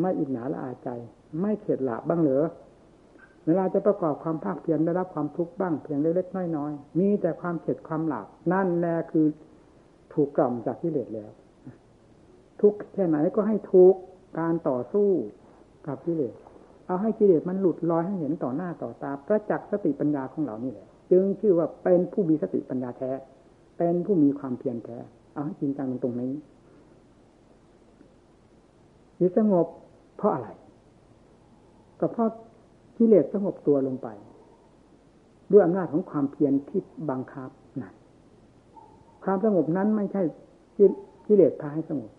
ไม่อิจฉาละอาใจ ไม่เข็ดหลาบบ้างเหรอเวลาจะประกอบความภาคเพียรได้รับความทุกข์บ้างเพียงเล็กๆน้อยๆมีแต่ความเข็ดความหลาบนั่นแหละคือถูกกล่อมจากกิเลสแล้ว ทุกแค่ไหนก็ให้ทุกการต่อสู้กับกิเลส เอาให้กิเลสมันหลุดลอยให้เห็นต่อหน้าต่อตา ประจักษ์สติปัญญาของเรานี่แหละ จึงชื่อว่าเป็นผู้มีสติปัญญาแท้ เป็นผู้มีความเพียรแท้ เอาให้จริงจังตรงนี้จิตสงบเพราะอะไร ก็เพราะกิเลสสงบตัวลงไป ด้วยอำนาจของความเพียรที่บังคับนั่นความสงบนั้นไม่ใช่กิเลสพาให้สงบ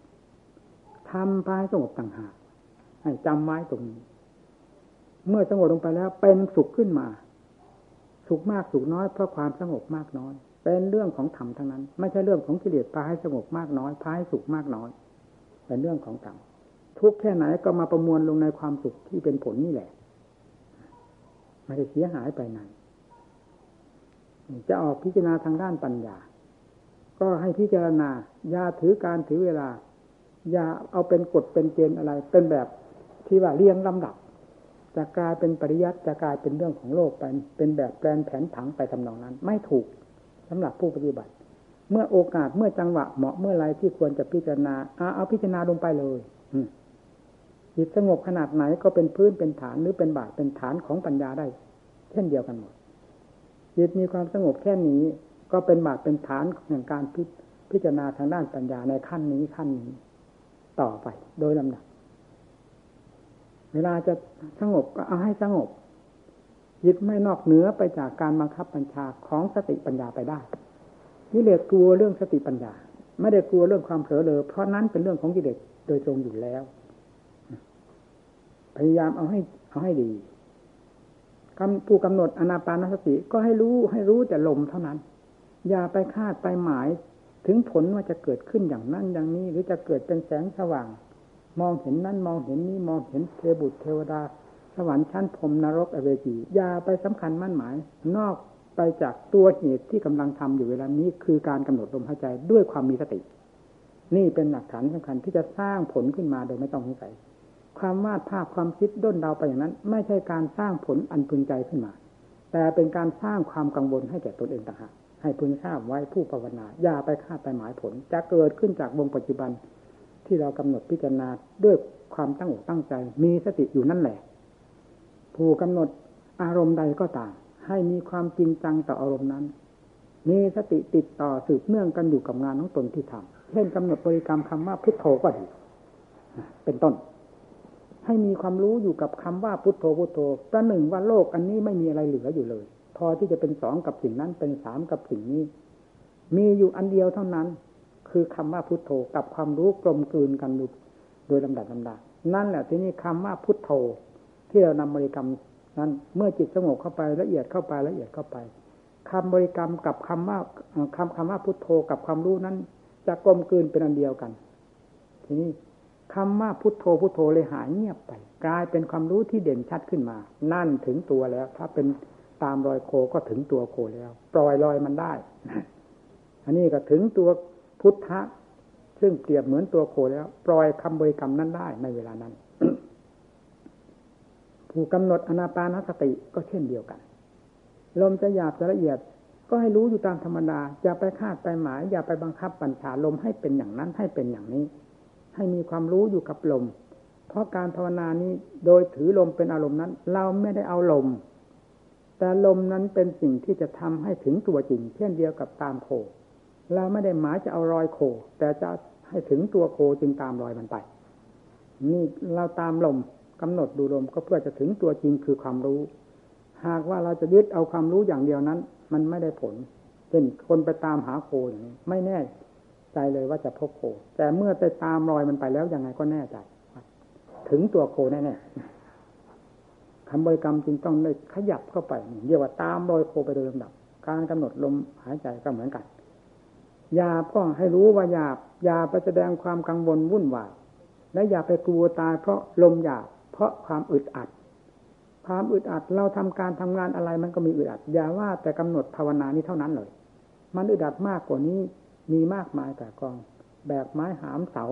ทำพาให้สงบต่างหากให้จำไว้ตรงนี้ เมื่อสงบลงไปแล้ว เป็นสุขขึ้นมา สุขมากสุขน้อยเพราะความสงบมากน้อย เป็นเรื่องของธรรมทั้งนั้น ไม่ใช่เรื่องของกิเลสพาให้สงบมากน้อยพาให้สุขมากน้อย เป็นเรื่องของธรรมทุกแค่ไหนก็มาประมวลลงในความสุขที่เป็นผลนี่แหละไม่ได้เสียหายไปไหนจะออกพิจารณาทางด้านปัญญา ก็ให้พิจารณาอย่าถือการถือเวลา อย่าเอาเป็นกฎเป็นเกณฑ์อะไร เป็นแบบที่ว่าเรียงลำดับ จะกลายเป็นปริยัติจะกลายเป็นเรื่องของโลกไปเป็นแบบแปลนแผนผังไปทำนองนั้น ไม่ถูกสำหรับผู้ปฏิบัติ เมื่อโอกาสเมื่อจังหวะเหมาะเมื่อไรที่ควรจะพิจารณาเอาเอาพิจารณาลงไปเลยจิตสงบขนาดไหนก็เป็นพื้นเป็นฐานหรือเป็นบาทเป็นฐานของปัญญาได้ เช่นเดียวกันหมดจิตมีความสงบแค่นี้ ก็เป็นบาทเป็นฐานแห่งการพิพจารณาทางด้านปัญญาในขั้นนี้ขั้นนี้ ต่อไปโดยลำดับ เวลาจะสงบก็เอาให้สงบจิตไม่นอกเหนือไปจากการบังคับบัญชาของสติปัญญาไปได้กิเลสกลัวเรื่องสติปัญญา ไม่ได้กลัวเรื่องความเผลอเลยเพราะนั้นเป็นเรื่องของกิเลสโดยตรงอยู่แล้ว พยายามเอาให้เอาให้ดีผู้กำหนดอนาปานสติก็ให้รู้ให้รู้แต่ลมเท่านั้น อย่าไปคาดไปหมายถึงผลว่าจะเกิดขึ้นอย่างนั้นอย่างนี้ หรือจะเกิดเป็นแสงสว่าง มองเห็นนั่นมองเห็นนี้มองเห็นเทบุตรเทวดา สวรรค์ชั้นพรมนรกอเวจีอย่าไปสำคัญมั่นหมาย นอกไปจากตัวเหตุที่กำลังทำอยู่เวลานี้ คือการกำหนดลมหายใจด้วยความมีสติ นี่เป็นหลักฐานสำคัญที่จะสร้างผลขึ้นมาโดยไม่ต้องสงสัยความวาดภาพความคิดด้นเดาไปอย่างนั้น ไม่ใช่การสร้างผลอันพึงใจขึ้นมา แต่เป็นการสร้างความกังวลให้แก่ตนเองต่างหากให้พึงทราบไว้ผู้ภาวนาอย่าไปคาดไปหมายผล จะเกิดขึ้นจากวงปัจจุบัน ที่เรากำหนดพิจารณาด้วยความตั้งอกตั้งใจ มีสติอยู่นั่นแหละ ผู้กำหนดอารมณ์ใดก็ตามให้มีความจริงจังต่ออารมณ์นั้น มีสติติดต่อสืบเนื่องกันอยู่กับงานของตนที่ทำเช่นกำหนดบริกรรมคำว่าพุทโธก็ดีเป็นต้น ให้มีความรู้อยู่กับคำว่าพุทโธพุทโธประหนึ่งว่าโลกอันนี้ไม่มีอะไรเหลืออยู่เลย พอที่จะเป็นสองกับสิ่งนั้นเป็นสามกับสิ่งนี้ มีอยู่อันเดียวเท่านั้น คือคำว่าพุทโธกับความรู้กลมกลืนกันโดยลำดับลำดับนั่นแหละที่นี่คำว่าพุทโธ ที่เรานำบริกรรมนั้น เมื่อจิตสงบเข้าไปละเอียดเข้าไปละเอียดเข้าไปคำบริกรรมกับคำว่าคำคำว่าพุทโธกับความรู้นั้น จะกลมกลืนเป็นอันเดียวกัน ทีนี้คำว่าพุทโธพุทโธเลยหายเงียบไป กลายเป็นความรู้ที่เด่นชัดขึ้นมา นั่นถึงตัวแล้ว ถ้าเป็นตามรอยโคก็ถึงตัวโคแล้ว ปล่อยรอยมันได้ อันนี้ก็ถึงตัว พุทธะซึ่งเปรียบเหมือนตัวโคแล้ว ปล่อยคำบริกรรมนั้นได้ในเวลานั้น ผู้กำหนดอนาปานสติก็เช่นเดียวกัน ลมจะหยาบจะละเอียดก็ให้รู้อยู่ตามธรรมดา อย่าไปคาดไปหมาย อย่าไปบังคับบัญชาลมให้เป็นอย่างนั้นให้เป็นอย่างนี้ ให้มีความรู้อยู่กับลม เพราะการภาวนานี้โดยถือลมเป็นอารมณ์นั้น เราไม่ได้เอาลม แต่ลมนั้นเป็นสิ่งที่จะทำให้ถึงตัวจริง เช่นเดียวกับตามโค เราไม่ได้หมายจะเอารอยโค แต่จะให้ถึงตัวโคจึงตามรอยมันไป นี่เราตามลมกำหนดดูลมก็เพื่อจะถึงตัวจริงคือความรู้ หากว่าเราจะยึดเอาความรู้อย่างเดียวนั้น มันไม่ได้ผลเช่นคนไปตามหาโคอย่างนี้ ไม่แน่ใจเลยว่าจะพบโค แต่เมื่อไปตามรอยมันไปแล้วยังไงก็แน่ใจถึงตัวโคแน่ๆคำบริกรรมจึงต้องได้ขยับเข้าไปเรียกว่าตามรอยโคไปโดยลำดับ การกำหนดลมหายใจก็เหมือนกัน ย่าก็ให้รู้ว่าอย่าอย่าไปแสดงความกังวลวุ่นวายและอย่าไปกลัวตายเพราะลมหยาบเพราะความอึดอัด ความอึดอัดเราทำการทำงานอะไรมันก็มีอึดอัด อย่าว่าแต่กำหนดภาวนานี้เท่านั้นเลย มันอึดอัดมากกว่านี้มีมากมายแต่กอง แบกไม้หามเสา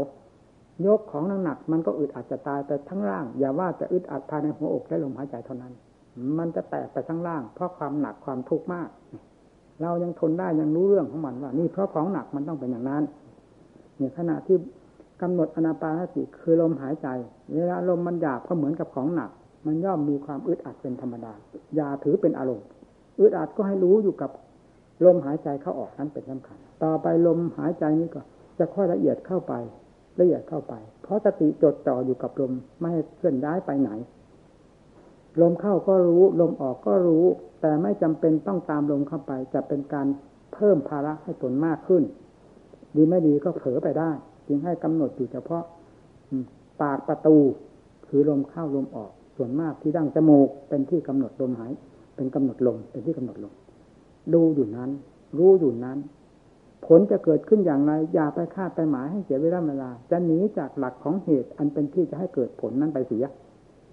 ยกของหนักๆมันก็อึดอัดจะตายไปทั้งร่าง อย่าว่าแต่อึดอัดภายในหัวอกและลมหายใจเท่านั้น มันจะแตกไปทั้งร่าง เพราะความหนักความทุกข์มาก เรายังทนได้ยังรู้เรื่องของมันว่านี่เพราะของหนักมันต้องเป็นอย่างนั้น เนี่ยขณะที่กำหนดอนาปานสติคือลมหายใจเวลาลมมันหยาบก็เหมือนกับของหนัก มันย่อมมีความอึดอัดเป็นธรรมดาอย่าถือเป็นอารมณ์อึดอัดก็ให้รู้อยู่กับลมหายใจเข้าออกนั้นเป็นสำคัญ ต่อไปลมหายใจนี้ก็จะค่อยละเอียดเข้าไปละเอียดเข้าไป เพราะสติจดจ่ออยู่กับลมไม่ให้เคลื่อนย้ายไปไหน ลมเข้าก็รู้ ลมออกก็รู้ แต่ไม่จำเป็นต้องตามลมเข้าไป จะเป็นการเพิ่มภาระให้ตนมากขึ้น ดีไม่ดีก็เผลอไปได้ จึงให้กำหนดอยู่เฉพาะปากประตู คือลมเข้าลมออก ส่วนมากที่ดั้งจมูกเป็นที่กำหนดลมหายเป็นกำหนดลมเป็นที่กำหนดลมดูอยู่นั้น รู้อยู่นั้น ผลจะเกิดขึ้นอย่างไร อย่าไปคาดไปหมายให้เสียเวลาเวลา จะหนีจากหลักของเหตุอันเป็นที่จะให้เกิดผลนั้นไปเสีย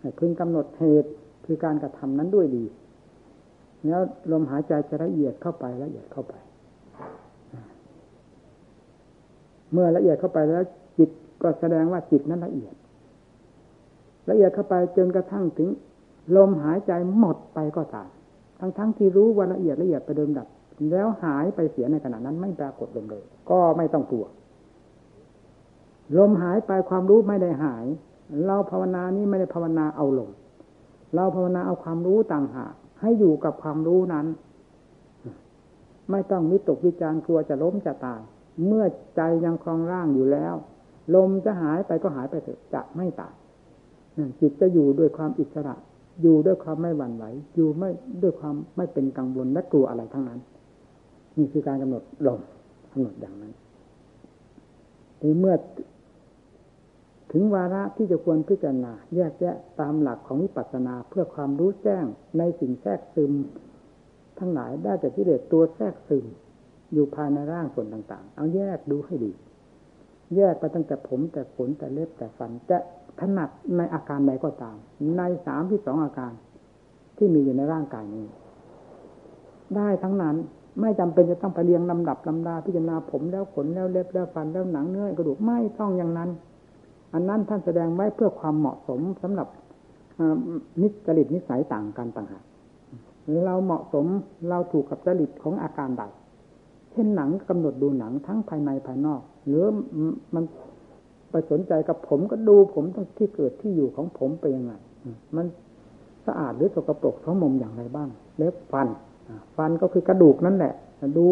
ให้พึงกำหนดเหตุ คือการกระทำนั้นด้วยดี แล้วลมหายใจจะละเอียดเข้าไปละเอียดเข้าไป เมื่อละเอียดเข้าไปแล้ว จิตก็แสดงว่าจิตนั้นละเอียด ละเอียดเข้าไปจนกระทั่งถึง ลมหายใจหมดไปก็ตามทั้งๆทที่รู้ว่าละเอียดละเอียดไปเดิมดับ แล้วหายไปเสียในขณะนั้นไม่ปรากฏลมเลย ก็ไม่ต้องกลัวลมหายไปความรู้ไม่ได้หาย เราภาวนานี้ไม่ได้ภาวนาเอาลม เราภาวนาเอาความรู้ต่างหากให้อยู่กับความรู้นั้น ไม่ต้องวิตกวิจารกลัวจะล้มจะตาย เมื่อใจยังคลองร่างอยู่แล้ว ลมจะหายไปก็หายไปเถอะจะไม่ตายจิตจะอยู่ด้วยความอิสระ อยู่ด้วยความไม่หวั่นไหวอยู่ไม่ด้วยความไม่เป็นกังวลและกลัวอะไรทั้งนั้น นี่คือการกำหนดลมกำหนดอย่างนั้นทีเมื่อ ถึงวาระที่จะควรพิจารณาแยกแยะตามหลักของวิปัสสนาเพื่อความรู้แจ้งในสิ่งแทรกซึม ทั้งหลายได้จากที่เด็ดตัวแทรกซึม อยู่ภายในร่างส่วนต่างๆ เอาแยกดูให้ดี แยกไปตั้งแต่ผมแต่ขนแต่เล็บแต่ฟันจะถนัดในอาการใดก็ตาม ในสามที่สองอาการ ที่มีอยู่ในร่างกายนี้ ได้ทั้งนั้นไม่จำเป็นจะต้องไปเรียงลำดับลำดาพิจารณาผมแล้วขนแล้วเล็บแล้วฟันแล้วหนังเนื้อกระดูกไม่ต้องอย่างนั้น อันนั้นท่านแสดงไว้เพื่อความเหมาะสมสำหรับนิจริตนิสัยต่างกันต่างหากเราเหมาะสมเราถูกกับจริตของอาการใดเช่นหนังกำหนดดูหนังทั้งภายในภายนอก หรือมันไปสนใจกับผมก็ดูผมทั้งที่เกิดที่อยู่ของผมไปยังไงมันสะอาดหรือสกปรกท้องมุมอย่างไรบ้าง เล็บฟันฟันก็คือกระดูกนั่นแหละ ดู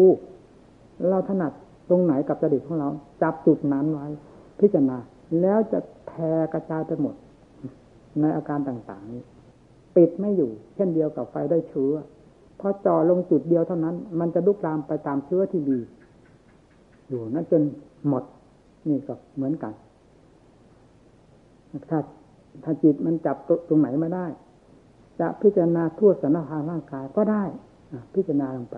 เราถนัดตรงไหนกับจริตของเรา จับจุดนั้นไว้ พิจารณา แล้วจะแผ่กระจายไปหมด ในอาการต่างๆนี้ ปิดไม่อยู่ เช่นเดียวกับไฟได้เชื้อพอจ่อลงจุดเดียวเท่านั้น มันจะลุกลามไปตามเชื้อที่มีอยู่นั่นจนหมดนี่ก็เหมือนกัน ถ้าถ้าจิตมันจับตรงไหนมาได้ จะพิจารณาทั่วสารพางร่างกายก็ได้พิจารณาลงไป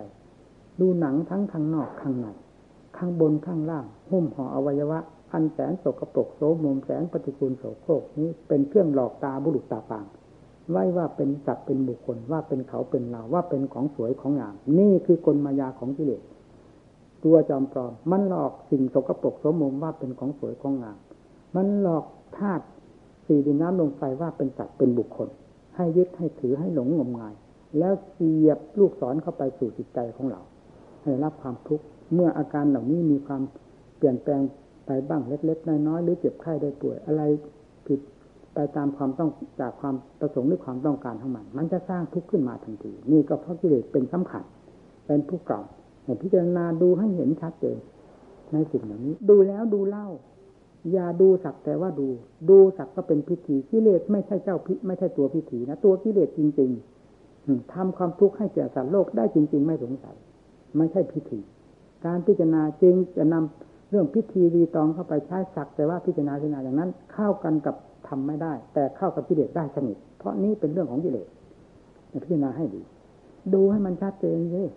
ดูหนังทั้งข้างนอกข้างในข้างบนข้างล่างหุ้มห่ออวัยวะ อันแสนสกปรกโสมมแสนปฏิกูลโสโครกนี้เป็นเครื่องหลอกตาบุรุษตาปางไว้ว่าเป็นสัตว์เป็นบุคคลว่าเป็นเขาเป็นเราว่าเป็นของสวยของงาม นี่คือกลมายาของกิเลสตัวจอมปลอมมันหลอกสิ่งสกปรกโสมมว่าเป็นของสวยของงาม มันหลอกธาตุสี่ดินน้ำลมไฟว่าเป็นสัตว์เป็นบุคคล ให้ยึดให้ถือให้หลงงมงาย แล้วเสียบลูกศรเข้าไปสู่จิตใจของเรา ให้รับความทุกข์เมื่ออาการเหล่านี้มีความเปลี่ยนแปลง ไปบ้างเล็กๆน้อยๆหรือเจ็บไข้ได้ป่วย อะไรผิดไปตามความต้องจากความประสงค์หรือความต้องการของมัน มันจะสร้างทุกข์ขึ้นมาทันที นี่ก็เพราะกิเลสเป็นสำคัญ เป็นผู้เก่าให้พิจารณาดูให้เห็นชัดเจนในสิ่งเหล่านี้ ดูแล้วดูเล่า อย่าดูสักแต่ว่าดู ดูสักก็เป็นพิธีกิเลสไม่ใช่เจ้าพิไม่ใช่ตัวพิธีนะตัวกิเลสจริง ๆทำความทุกข์ให้แก่สัตว์โลกได้จริง ๆ ไม่สงสัย ไม่ใช่พิธี การพิจารณาจึงจะนำ เรื่องพิธีรีตองเข้าไปใช้สักแต่ว่าพิจารณาพิจารณาอย่างนั้น เข้ากันกับทำไม่ได้ แต่เข้ากับกิเลสได้สนิทเพราะนี้เป็นเรื่องของกิเลสพิจารณาให้ดี ดูให้มันชัดเจนเลย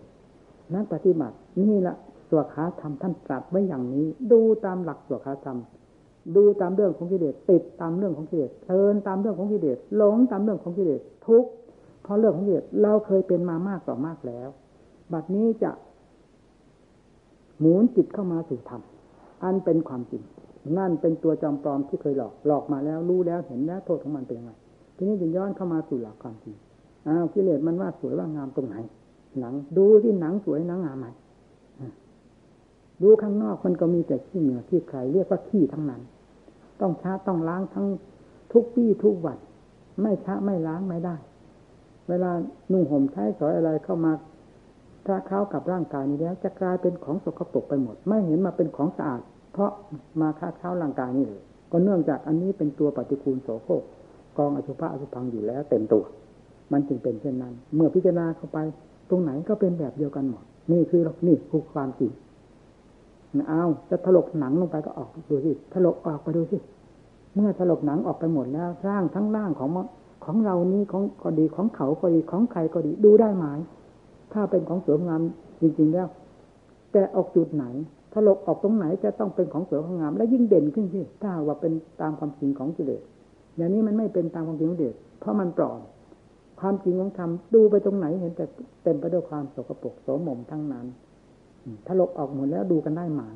นักปฏิบัติ นี่ละสวขาธรรมท่านตรัสไว้อย่างนี้ ดูตามหลักสวขาธรรมดูตามเรื่องของกิเลสติดตามเรื่องของกิเลสเพลินตามเรื่องของกิเลสหลงตามเรื่องของกิเลสทุกเพราะเรื่องของเหตุเราเคยเป็นมามากต่อมากแล้ว บัดนี้จะหมุนจิตเข้ามาสู่ธรรม อันเป็นความจริงนั่นเป็นตัวจอมปลอมที่เคยหลอกหลอกมาแล้วรู้แล้วเห็นแล้วโทษของมันเป็นยังไงทีนี้จะย้อนเข้ามาสู่หลักความจริงอ้าวกิเลสมันว่าสวยว่างามตรงไหน หนัง ดูที่หนังสวยหนังงามไหมดูข้างนอกมันก็มีแต่ขี้เหนือขี้ใครเรียกว่าขี้ทั้งนั้น ต้องช้าต้องล้างทั้งทุกปี้ทุกวันไม่ช้าไม่ล้างไม่ได้ เวลานุ่งห่มใช้สอยอะไรเข้ามาถ้าเข้ากับร่างกายนี้แล้ว จะกลายเป็นของสกปรกไปหมด ไม่เห็นมาเป็นของสะอาด เพราะมาค้าเข้าร่างกายนี้เลยก็เนื่องจากอันนี้เป็นตัวปฏิกูลโสโครกกองอสุภะอสุพังอยู่แล้วเต็มตัว มันจึงเป็นเช่นนั้น เมื่อพิจารณาเข้าไป ตรงไหนก็เป็นแบบเดียวกันหมดนี่คือนี่คือความจริงเอาจะถลกหนังลงไปก็ออกดูสิถลกออกไปดูสิเมื่อถลกหนังออกไปหมดแล้วร่างทั้งร่างของของเรานี้ของก็ดีของเขาก็ดีของใครก็ดีดูได้ไหมถ้าเป็นของสวยงามจริง ๆ แล้ว แต่ออกจุดไหน ถลกออกตรงไหนจะต้องเป็นของสวยของงาม และยิ่งเด่นขึ้นที่ถ้าว่าเป็นตามความจริงของกิเลสอย่างนี้มันไม่เป็นตามความจริงของกิเลสเพราะมันปลอมความจริงของธรรมดูไปตรงไหนเห็นแต่เต็มไปด้วยความสกปรกโสมมทั้งนั้นถลกออกหมดแล้วดูกันได้หมาย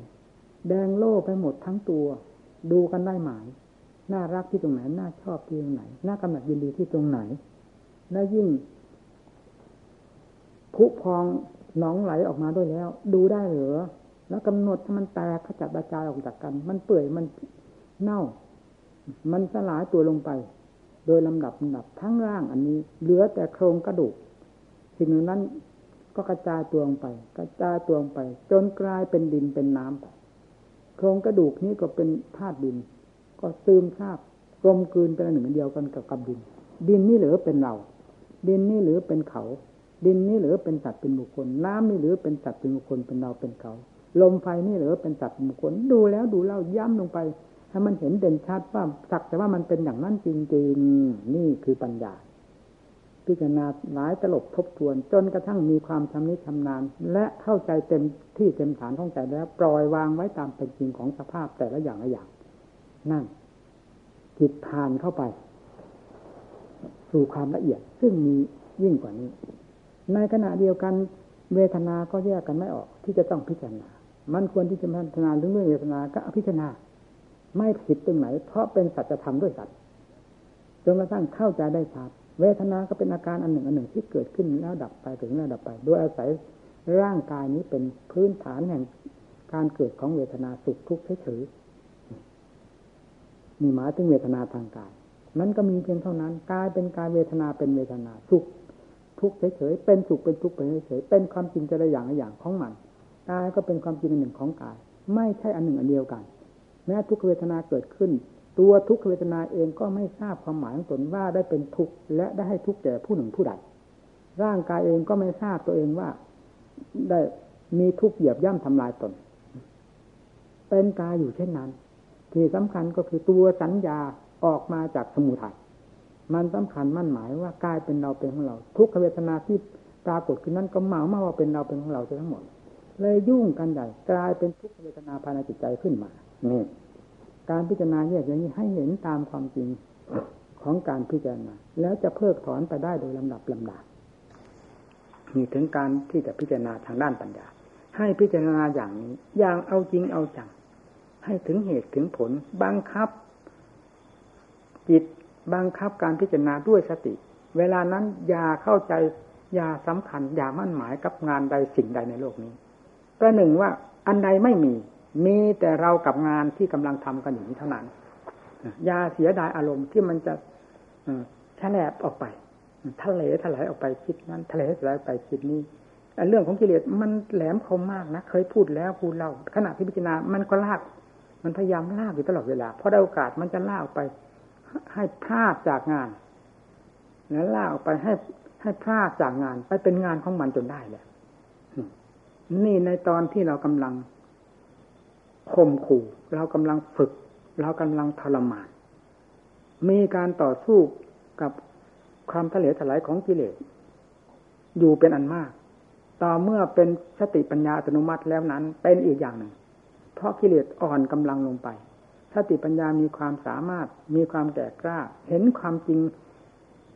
แดงโล่ไปหมดทั้งตัว ดูกันได้หมายน่ารักที่ตรงไหนน่าชอบที่ตรงไหนน่ากำหนัดยินดีที่ตรงไหนและยิ่งผุพองหนองไหลออกมาด้วยแล้ว ดูได้หรือ แล้วกำหนดให้มันแตกขจัดกระจายออกจากกัน มันเปื่อยมันเน่า มันสลายตัวลงไป โดยลำดับลำดับทั้งร่างอันนี้ เหลือแต่โครงกระดูกสิ่งนั้นก็กระจายตัวลงไป กระจายตัวลงไป จนกลายเป็นดินเป็นน้ำไปโครงกระดูกนี้ก็เป็นธาตุดิน ก็ซึมซาบกลมกลืนเป็นหนึ่งเดียวกันกับกับดิน ดินนี่หรือเป็นเรา ดินนี่หรือเป็นเขา ดินนี่หรือเป็นสัตว์เป็นบุคคล น้ำนี่หรือเป็นสัตว์เป็นบุคคลเป็นเราเป็นเขา ลมไฟนี่หรือเป็นสัตว์เป็นบุคคลดูแล้วดูเล่าย้ำลงไปให้มันเห็นเด่นชัดว่าสักแต่ว่ามันเป็นอย่างนั้นจริงๆนี่คือปัญญา พิจารณาหลายตลบทบทวน จนกระทั่งมีความชำนิชำนาญ และเข้าใจเต็มที่เต็มฐานของใจแล้ว ปล่อยวางไว้ตามเป็นจริงของสภาพแต่ละอย่างละอย่าง นั่นจิตผ่านเข้าไป สู่ความละเอียด ซึ่งมียิ่งกว่านี้ ในขณะเดียวกันเวทนาก็แยกกันไม่ออกที่จะต้องพิจารณา มันควรที่จะพิจารณาเรื่องเวทนาก็พิจารณา ไม่ผิดตรงไหน เพราะเป็นสัจธรรมด้วยสัตว์จนกระทั่งเข้าใจได้ชัดเวทนาก็เป็นอาการอันหนึ่งอันหนึ่งที่เกิดขึ้นแล้วดับไปถึงแล้วดับไป โดยอาศัยร่างกายนี้เป็นพื้นฐานแห่งการเกิดของเวทนาสุขทุกข์เฉยๆมีหมายถึงเวทนาทางกาย มันก็มีเพียงเท่านั้นกายเป็นกายเวทนาเป็นเวทนาสุขทุกข์เฉยๆเป็นสุขเป็นทุกข์เป็นเฉยๆเป็นความจริงแต่ละอย่างละอย่างของมัน กายก็เป็นความจริงอันหนึ่งของกาย ไม่ใช่อันหนึ่งอันเดียวกัน แม้ทุกขเวทนาเกิดขึ้น ตัวทุกขเวทนาเองก็ไม่ทราบความหมายของตนว่าได้เป็นทุกข์และได้ให้ทุกข์แก่ผู้หนึ่งผู้ใดร่างกายเองก็ไม่ทราบตัวเองว่า ได้มีทุกข์เหยียบย่ำทำลายตน เป็นกายอยู่เช่นนั้น ที่สำคัญก็คือตัวสัญญาออกมาจากสมุทัยมันสำคัญมั่นหมายว่ากายเป็นเราเป็นของเรา ทุกขเวทนาที่ปรากฏขึ้นนั้นก็หมายมาว่าเป็นเราเป็นของเราทั้งหมด เลยยุ่งกันใหญ่กลายเป็นทุกขเวทนาภายในจิตใจขึ้นมานี่การพิจารณาแยกอย่างนี้ให้เห็นตามความจริงของการพิจารณาแล้วจะเพิกถอนไปได้โดยลำดับลำดับมีถึงการที่จะพิจารณาทางด้านปัญญา ให้พิจารณาอย่างนี้ อย่างเอาจริงเอาจังให้ถึงเหตุถึงผลบังคับ จิตบังคับการพิจารณาด้วยสติ เวลานั้นอย่าเข้าใจอย่าสำคัญอย่ามั่นหมายกับงานใดสิ่งใดในโลกนี้ ประหนึ่งว่าอันใดไม่มี มีแต่เรากับงานที่กำลังทำกันอยู่นี้เท่านั้นยาเสียดายอารมณ์ที่มันจะแฉลบออกไปทะเลถลายออกไปคิดนั้นทะเลถลายไปคิดนี้เรื่องของกิเลสมันแหลมคมมากนะเคยพูดแล้วพูดเล่าขณะที่พิจารณามันก็ลาก มันพยายามลากอยู่ตลอดเวลาพอได้โอกาสมันจะลากออกไป ให้พลาดจากงานแล้วลากออกไปให้ให้พลาดจากงาน ไปเป็นงานของมันจนได้แหละ นี่ในตอนที่เรากำลังข่มขู่ เรากำลังฝึก เรากำลังทรมาน มีการต่อสู้กับความทะเลถลายของกิเลส อยู่เป็นอันมาก ต่อเมื่อเป็นสติปัญญาอัตโนมัติแล้วนั้น เป็นอีกอย่างหนึ่ง เพราะกิเลสอ่อนกำลังลงไปสติปัญญามีความสามารถ มีความแก่กล้า เห็นความจริง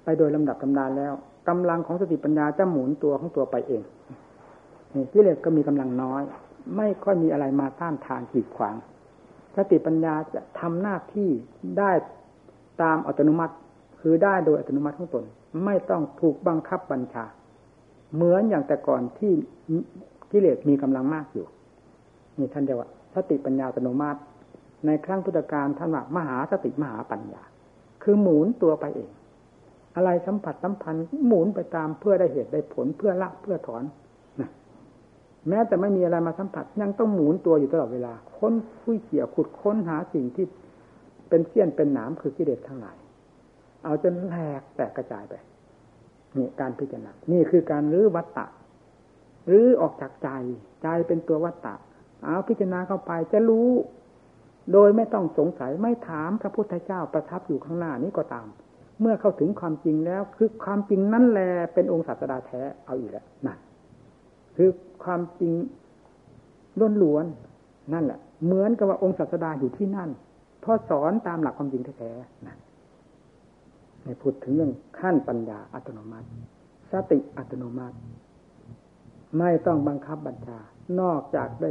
ไปโดยลำดับตำดานแล้วกำลังของสติปัญญาจะหมุนตัวของตัวไปเอง กิเลสก็มีกำลังน้อย ไม่ค่อยมีอะไรมาต้านทานขีดขวางสติปัญญาจะทำหน้าที่ได้ตามอัตโนมัติ คือได้โดยอัตโนมัติของตน ไม่ต้องถูกบังคับบัญชา เหมือนอย่างแต่ก่อนที่กิเลสมีกำลังมากอยู่นี่ท่านเรียกว่าสติปัญญาอัตโนมัติ ในครั้งพุทธกาลท่านว่ามหาสติมหาปัญญา คือหมุนตัวไปเอง อะไรสัมผัสสัมพันธ์หมุนไปตามเพื่อได้เหตุได้ผลเพื่อละเพื่อถอน แม้แต่ไม่มีอะไรมาสัมผัสยังต้องหมุนตัวอยู่ตลอดเวลา ค้นคุยเกี่ยวขุดค้นหาสิ่งที่เป็นเสี้ยนเป็นหนามคือกิเลสทั้งหลาย เอาจนแหลกแตกกระจายไปนี่การพิจารณา นี่คือการรื้อวัตตะรื้อออกจากใจ ใจเป็นตัววัตตะ เอาพิจารณาเข้าไปจะรู้ โดยไม่ต้องสงสัยไม่ถามพระพุทธเจ้าประทับอยู่ข้างหน้านี้ก็ตาม เมื่อเข้าถึงความจริงแล้ว คือความจริงนั่นแหละเป็นองค์ศาสดาแท้เอาอีกแล้วนั่นคือ ความจริงล้นล้วนนั่นแหละ เหมือนกับว่าองค์ศาสดาอยู่ที่นั่นพอสอนตามหลักความจริงแท้ๆนะในพูดถึงเรื่องขั้นปัญญาอัตโนมัติ สติอัตโนมัติ ไม่ต้องบังคับบัญชานอกจากได้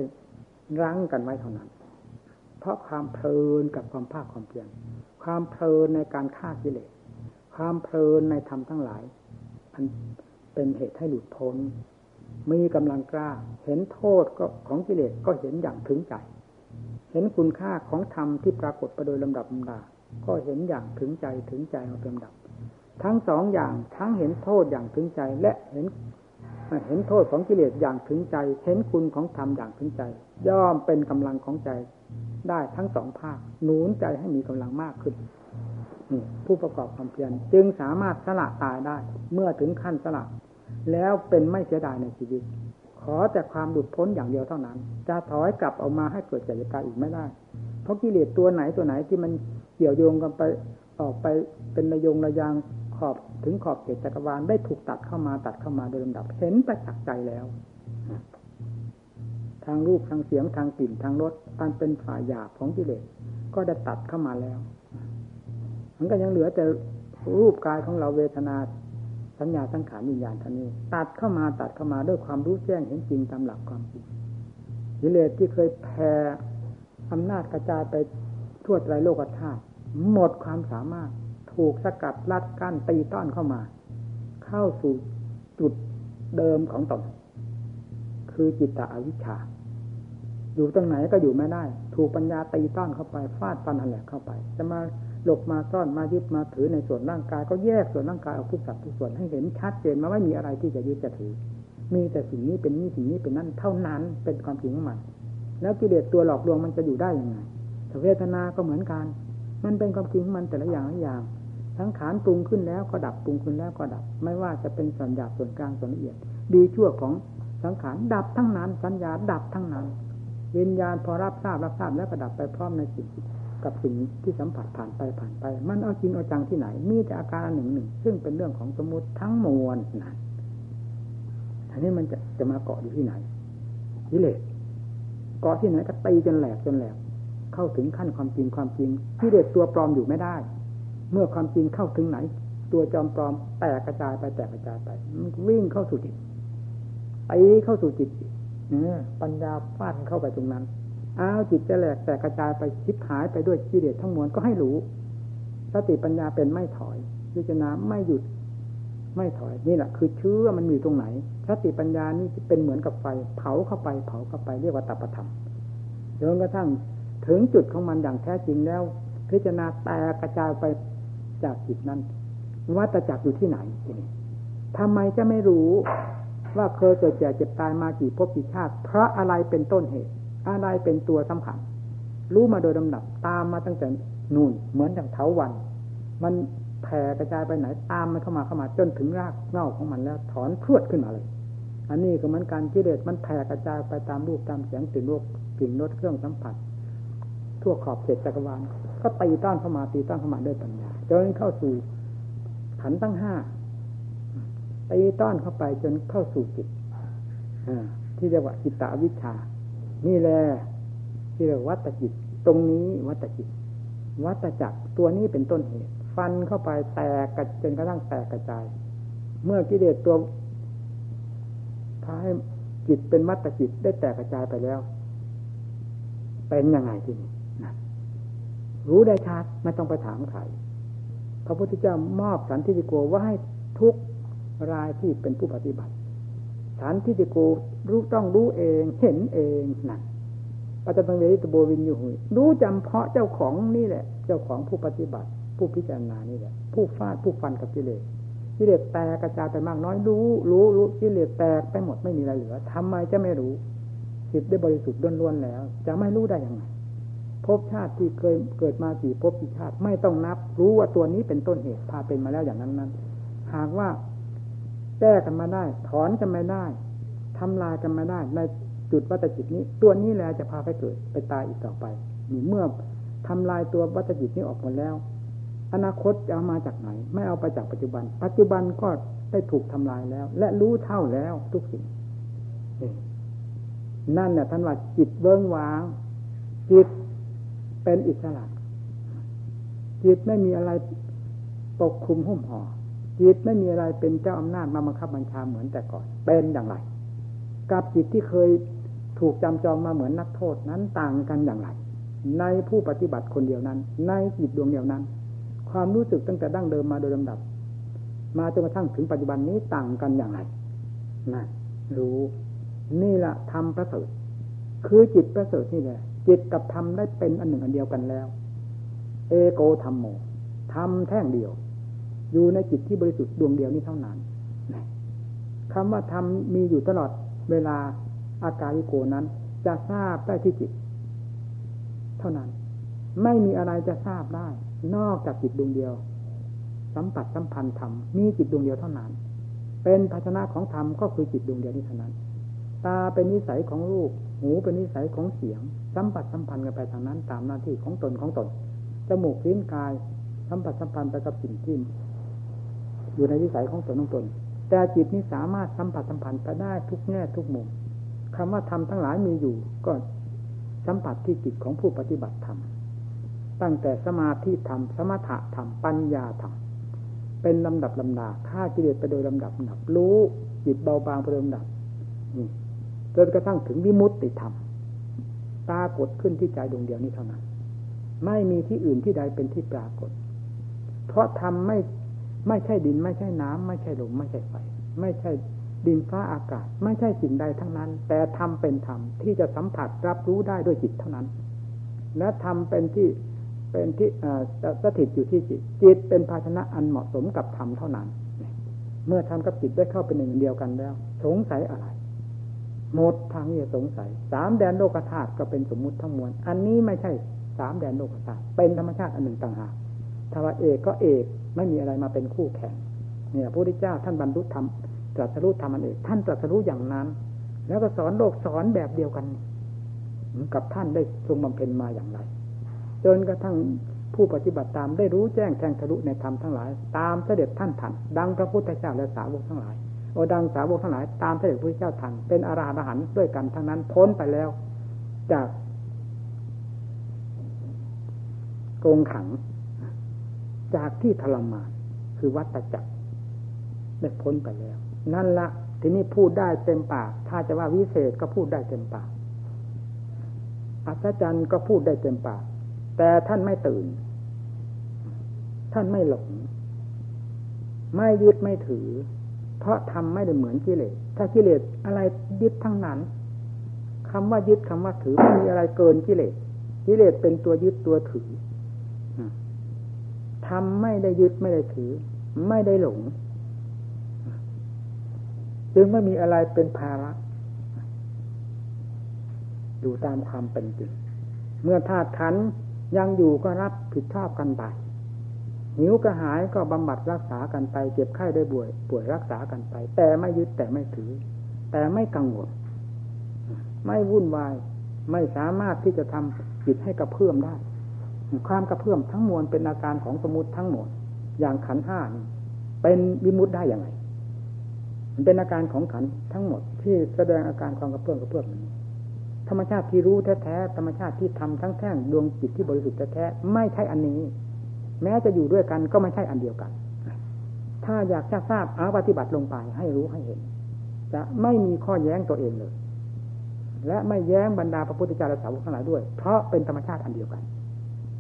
รั้งกันไว้เท่านั้น เพราะความเพลินกับความภาคความเพียรความเพลินในการฆ่ากิเลสความเพลินในธรรมทั้งหลายอันเป็นเหตุให้หลุดพ้น มีกำลังกล้า เห็นโทษก็ของกิเลสก็เห็นอย่างถึงใจ เห็นคุณค่าของธรรมที่ปรากฏไปโดยลำดับลำดา ก็เห็นอย่างถึงใจถึงใจมาเป็นลำดับ ทั้งสองอย่างทั้งเห็นโทษอย่างถึงใจและเห็นเห็นโทษของกิเลสอย่างถึงใจ เห็นคุณของธรรมอย่างถึงใจ ย่อมเป็นกำลังของใจได้ทั้งสองภาคหนุนใจให้มีกำลังมากขึ้นผู้ประกอบความเพียรจึงสามารถสละตายได้ เมื่อถึงขั้นสละ แล้วเป็นไม่เสียดายในชีวิต ขอแต่ความหลุดพ้นอย่างเดียวเท่านั้น จะถอยกลับออกมาให้เกิดกิจการอีกไม่ได้ เพราะกิเลสตัวไหนตัวไหนที่มันเกี่ยวโยงกันไปออกไปเป็นระยงระยางขอบถึงขอบเขตจักรวาลได้ถูกตัดเข้ามาตัดเข้ามาโดยลำดับ เห็นประจักษ์ใจแล้ว ทางรูปทางเสียงทางกลิ่นทางรสอันเป็นฝ่ายหยาบของกิเลสก็ได้ตัดเข้ามาแล้ว มันก็ยังเหลือแต่รูปกายของเราเวทนา สัญญาสังขารวิญญาณท่านี้ ตัดเข้ามาตัดเข้ามาด้วยความรู้แจ้งเห็นจริงตามหลักความจริงกิเลสที่เคยแผ่อำนาจกระจายไปทั่วไตรโลกธาตุหมดความสามารถถูกสกัดลัดกั้นตีต้อนเข้ามา เข้าสู่จุดเดิมของตนคือจิตตะอวิชชา อยู่ตรงไหนก็อยู่ไม่ได้ ถูกปัญญาตีต้อนเข้าไปฟาดฟันหันแหลกเข้าไป จะมา หลบมาซ่อนมายึดมาถือในส่วนร่างกาย ก็แยกส่วนร่างกายออกทุกสัดทุกส่วนให้เห็นชัดเจนมาไม่มีอะไรที่จะยึดจะถือ มีแต่สิ่งนี้เป็นนี้สิ่งนี้เป็นนั่นเท่านั้นเป็นความจริงของมันแล้วกิเลสตัวหลอกลวงมันจะอยู่ได้ยังไงเวทนาก็เหมือนกัน มันเป็นความจริงของมันแต่ละอย่างละอย่างทั้งขานปรุงขึ้นแล้วก็ดับปรุงขึ้นแล้วก็ดับ ไม่ว่าจะเป็นส่วนหยาบส่วนกลางส่วนละเอียด ดีชั่วของสังขารดับทั้งนั้นสัญญาดับทั้งนั้นวิญญาณพอรับทราบรับทราบแล้วก็ดับไปพร้อมในจิต กับสิ่งที่สัมผัสผ่านไปผ่านไป มันเอาจริงเอาจังที่ไหน มีแต่อาการหนึ่งหนึ่งซึ่งเป็นเรื่องของสมมติทั้งมวลนะอันนี้มันจะจะมาเกาะอยู่ที่ไหนกิเลสเกาะที่ไหนก็ตีจนแหลกจนแหลก เข้าถึงขั้นความจริงความจริงกิเลสตัวปลอมอยู่ไม่ได้ เมื่อความจริงเข้าถึงไหน ตัวจอมปลอมแตกกระจายไปแตกกระจายไปวิ่งเข้าสู่จิตไปเข้าสู่จิตเนี่ยปัญญาฟาดเข้าไปตรงนั้น อ้าวจิตจะแหลกแตกกระจายไปชิบหายไปด้วยกิเลสทั้งมวลก็ให้รู้สติปัญญาเป็นไม่ถอยพิจารณาไม่หยุดไม่ถอย นี่แหละคือเชื้อมันมีตรงไหนสติปัญญานี่เป็นเหมือนกับไฟ เผาเข้าไปเผาเข้าไปเรียกว่าตัปธรรมจนกระทั่งถึงจุดของมันอย่างแท้จริงแล้ว พิจารณาแตกกระจายไปจากจิตนั้นวัตจักรอยู่ที่ไหนทีนี้ทำไมจะไม่รู้ว่าเคยเกิดแก่เจ็บตายมากี่ภพกี่ชาติเพราะอะไรเป็นต้นเหตุ อะไรเป็นตัวสำคัญ รู้มาโดยลำดับ ตามมาตั้งแต่นู่น เหมือนอย่างเถาวัน มันแผ่กระจายไปไหน ตามมันเข้ามาเข้ามาจนถึงรากเง่าของมันแล้ว ถอนพรวดขึ้นมาเลย อันนี้ก็เหมือนการกิเลสมันแผ่กระจายไปตามรูปตามเสียงติ่นโลกกลิ่นรสเครื่องสัมผัส ทั่วขอบเขตจักรวาล ก็ตีต้านเข้ามาตีต้านเข้ามาด้วยปัญญาจนเข้าสู่ขันตั้งห้าตีต้อนเข้าไปจนเข้าสู่จิตที่เรียกว่าจิตตวิชา นี่แหละที่เรียกวัตจิต ตรงนี้วัตจิต วัตจักรตัวนี้เป็นต้นเหตุ ฟันเข้าไปแตกกระจนกระทั่งแตกกระจาย เมื่อกิเลสตัวพาให้จิตเป็นวัตจิตได้แตกกระจายไปแล้ว เป็นยังไงที่นี่นะรู้ได้ชัดไม่ต้องไปถามใครพระพุทธเจ้ามอบสันติโกว่าให้ทุกรายที่เป็นผู้ปฏิบัติ ฐานที่จะโกรู้ต้องรู้เองเห็นเองนั่นปัจจุบันเวทโบวินอยู่หุยรู้จำเพาะเจ้าของนี่แหละ เจ้าของผู้ปฏิบัติ ผู้พิจารณานี่แหละ ผู้ฟาดผู้ฟันกับกิเลสกิเลสแตกกระจายไปมากน้อยรู้ รู้รู้กิเลสแตกไปหมดไม่มีอะไรเหลือทำไมจะไม่รู้จิตได้บริสุทธิ์ล้วนๆแล้ว จะไม่รู้ได้ยังไงภพชาติที่เคยเกิดมากี่ภพกี่ชาติไม่ต้องนับ รู้ว่าตัวนี้เป็นต้นเหตุพาเป็นมาแล้วอย่างนั้นนั้นหากว่า แก้กันมาได้ ถอนกันไม่ได้ทำลายกันมาได้ ในจุดวัตจิตนี้ ตัวนี้แหละจะพาไปเกิดไปตายอีกต่อไปนี่เมื่อทำลายตัววัตจิตนี้ออกหมดแล้ว อนาคตจะเอามาจากไหน ไม่เอาไปจากปัจจุบัน ปัจจุบันก็ได้ถูกทำลายแล้ว และรู้เท่าแล้วทุกสิ่งนั่นเนี่ยท่านว่าจิตเบื้องวาง จิตเป็นอิสระ จิตไม่มีอะไรปกคลุมหุ้มห่อ จิตไม่มีอะไรเป็นเจ้าอำนาจมาบังคับบัญชาเหมือนแต่ก่อน เป็นอย่างไร กับจิตที่เคยถูกจำจองมาเหมือนนักโทษนั้นต่างกันอย่างไร ในผู้ปฏิบัติคนเดียวนั้น ในจิตดวงเดียวนั้น ความรู้สึกตั้งแต่ดั้งเดิมมาโดยลำดับ มาจนกระทั่งถึงปัจจุบันนี้ต่างกันอย่างไรนะรู้ นี่แหละธรรมประเสริฐ คือจิตประเสริฐนี่แหละจิตกับธรรมได้เป็นอันหนึ่งอันเดียวกันแล้ว เอโกธรรมโมธรรมแท่งเดียว อยู่ในจิตที่บริสุทธิ์ดวงเดียวนี้เท่านั้นคำว่าธรรมมีอยู่ตลอดเวลาอาการิโกนั้น จะทราบได้ที่จิต เท่านั้น ไม่มีอะไรจะทราบได้ นอกจากจิตดวงเดียว สัมผัสสัมพันธ์ธรรมมีจิตดวงเดียวเท่านั้น เป็นภาชนะของธรรมก็คือจิตดวงเดียวนี้เท่านั้น ตาเป็นนิสัยของรูป หูเป็นนิสัยของเสียง สัมผัสสัมพันธ์กันไปทางนั้น ตามหน้าที่ของตนของตนจมูกลิ้นกาย สัมผัสสัมพันธ์ไปกับสิ่งที่ อยู่ในนิสัยของตนของตน แต่จิตนี้สามารถสัมผัสสัมพันธ์ไปได้ทุกแง่ทุกมุมคำว่าธรรมทั้งหลายมีอยู่ ก็สัมผัสที่จิตของผู้ปฏิบัติธรรมตั้งแต่สมาธิธรรม สมถะธรรม ปัญญาธรรม เป็นลำดับลำดาฆ่ากิเลสไปโดยลำดับลำดับ รู้จิตเบาบางไปโดยลำดับจนกระทั่งถึงวิมุตติธรรมปรากฏขึ้นที่ใจดวงเดียวนี้เท่านั้น ไม่มีที่อื่นที่ใดเป็นที่ปรากฏ เพราะธรรมไม่ ไม่ใช่ดิน ไม่ใช่น้ำไม่ใช่ลมไม่ใช่ไฟไม่ใช่ดินฟ้าอากาศ ไม่ใช่สิ่งใดทั้งนั้น แต่ธรรมเป็นธรรมที่จะสัมผัสรับรู้ได้ด้วยจิตเท่านั้น และธรรมเป็นที่เป็นที่สถิตอยู่ที่จิต จิตเป็นภาชนะอันเหมาะสมกับธรรมเท่านั้น เมื่อธรรมกับจิตได้เข้าเป็นหนึ่งเดียวกันแล้ว สงสัยอะไรหมดทางที่จะสงสัย สามแดนโลกธาตุก็เป็นสมมุติทั้งมวล อันนี้ไม่ใช่สามแดนโลกธาตุเป็นธรรมชาติอันหนึ่งต่างหาก ถ้าว่าเอกก็เอกไม่มีอะไรมาเป็นคู่แข่งเนี่ยพระพุทธเจ้าท่านบรรลุธรรมตรัสรู้ธรรมอันเอกท่านตรัสรู้อย่างนั้น แล้วก็สอนโลกสอนแบบเดียวกัน กับท่านได้ทรงบำเพ็ญมาอย่างไรจนกระทั่งผู้ปฏิบัติตามได้รู้แจ้งแทงทะลุในธรรมทั้งหลาย ตามเสด็จท่านทันดังพระพุทธเจ้าและสาวกทั้งหลายโอดังสาวกทั้งหลายตามเสด็จพระพุทธเจ้าทันเป็นอรหันต์ด้วยกันทั้งนั้นพ้นไปแล้ว จากกงขัง จากที่ทรมาน คือวัตจักรได้พ้นไปแล้ว นั่นละทีนี้พูดได้เต็มปาก ถ้าจะว่าวิเศษก็พูดได้เต็มปากอัศจรรย์ก็พูดได้เต็มปาก แต่ท่านไม่ตื่น ท่านไม่หลง ไม่ยึดไม่ถือ เพราะทำไม่ได้เหมือนกิเลส ถ้ากิเลสอะไรยึดทั้งนั้นคำว่ายึดคำว่าถือไม่มีอะไรเกินกิเลส กิเลสเป็นตัวยึดตัวถือ ทำไม่ได้ยึดไม่ได้ถือ ไม่ได้หลง จึงไม่มีอะไรเป็นภาระอยู่ตามความเป็นจริง เมื่อธาตุขันยังอยู่ก็รับผิดชอบกันไปหิวกระหายก็บำบัดรักษากันไป เจ็บไข้ได้ป่วย ป่วยรักษากันไป แต่ไม่ยึดแต่ไม่ถือ แต่ไม่กังวล ไม่วุ่นวาย ไม่สามารถที่จะทำจิตให้กระเพื่อมได้ ความกระเพื่อมทั้งมวลเป็นอาการของสมุติทั้งหมด อย่างขันห้านี่เป็นวิมุตได้อย่างไรมันเป็นอาการของขันทั้งหมด ที่แสดงอาการความกระเพื่อมกระเพื่อมนี้ธรรมชาติที่รู้แท้ๆธรรมชาติที่ทำทั้งแท่งดวงจิตที่บริสุทธิ์แท้ๆไม่ใช่อันนี้ แม้จะอยู่ด้วยกันก็ไม่ใช่อันเดียวกัน ถ้าอยากจะทราบอาปฏิบัติลงไปให้รู้ให้เห็น จะไม่มีข้อแย้งตัวเองเลย และไม่แย้งบรรดาพระพุทธเจ้าและสาวกทั้งหลายด้วย เพราะเป็นธรรมชาติอันเดียวกัน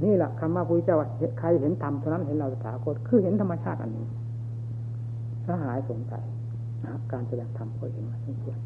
นี่แหละคำว่าพระเจ้าใครเห็นธรรมเท่านั้นเห็นเราสาคตคือเห็นธรรมชาติอันนี้ถ้าหายสงสัยนะการแสดงธรรมก็เห็นมาทั้งส่วน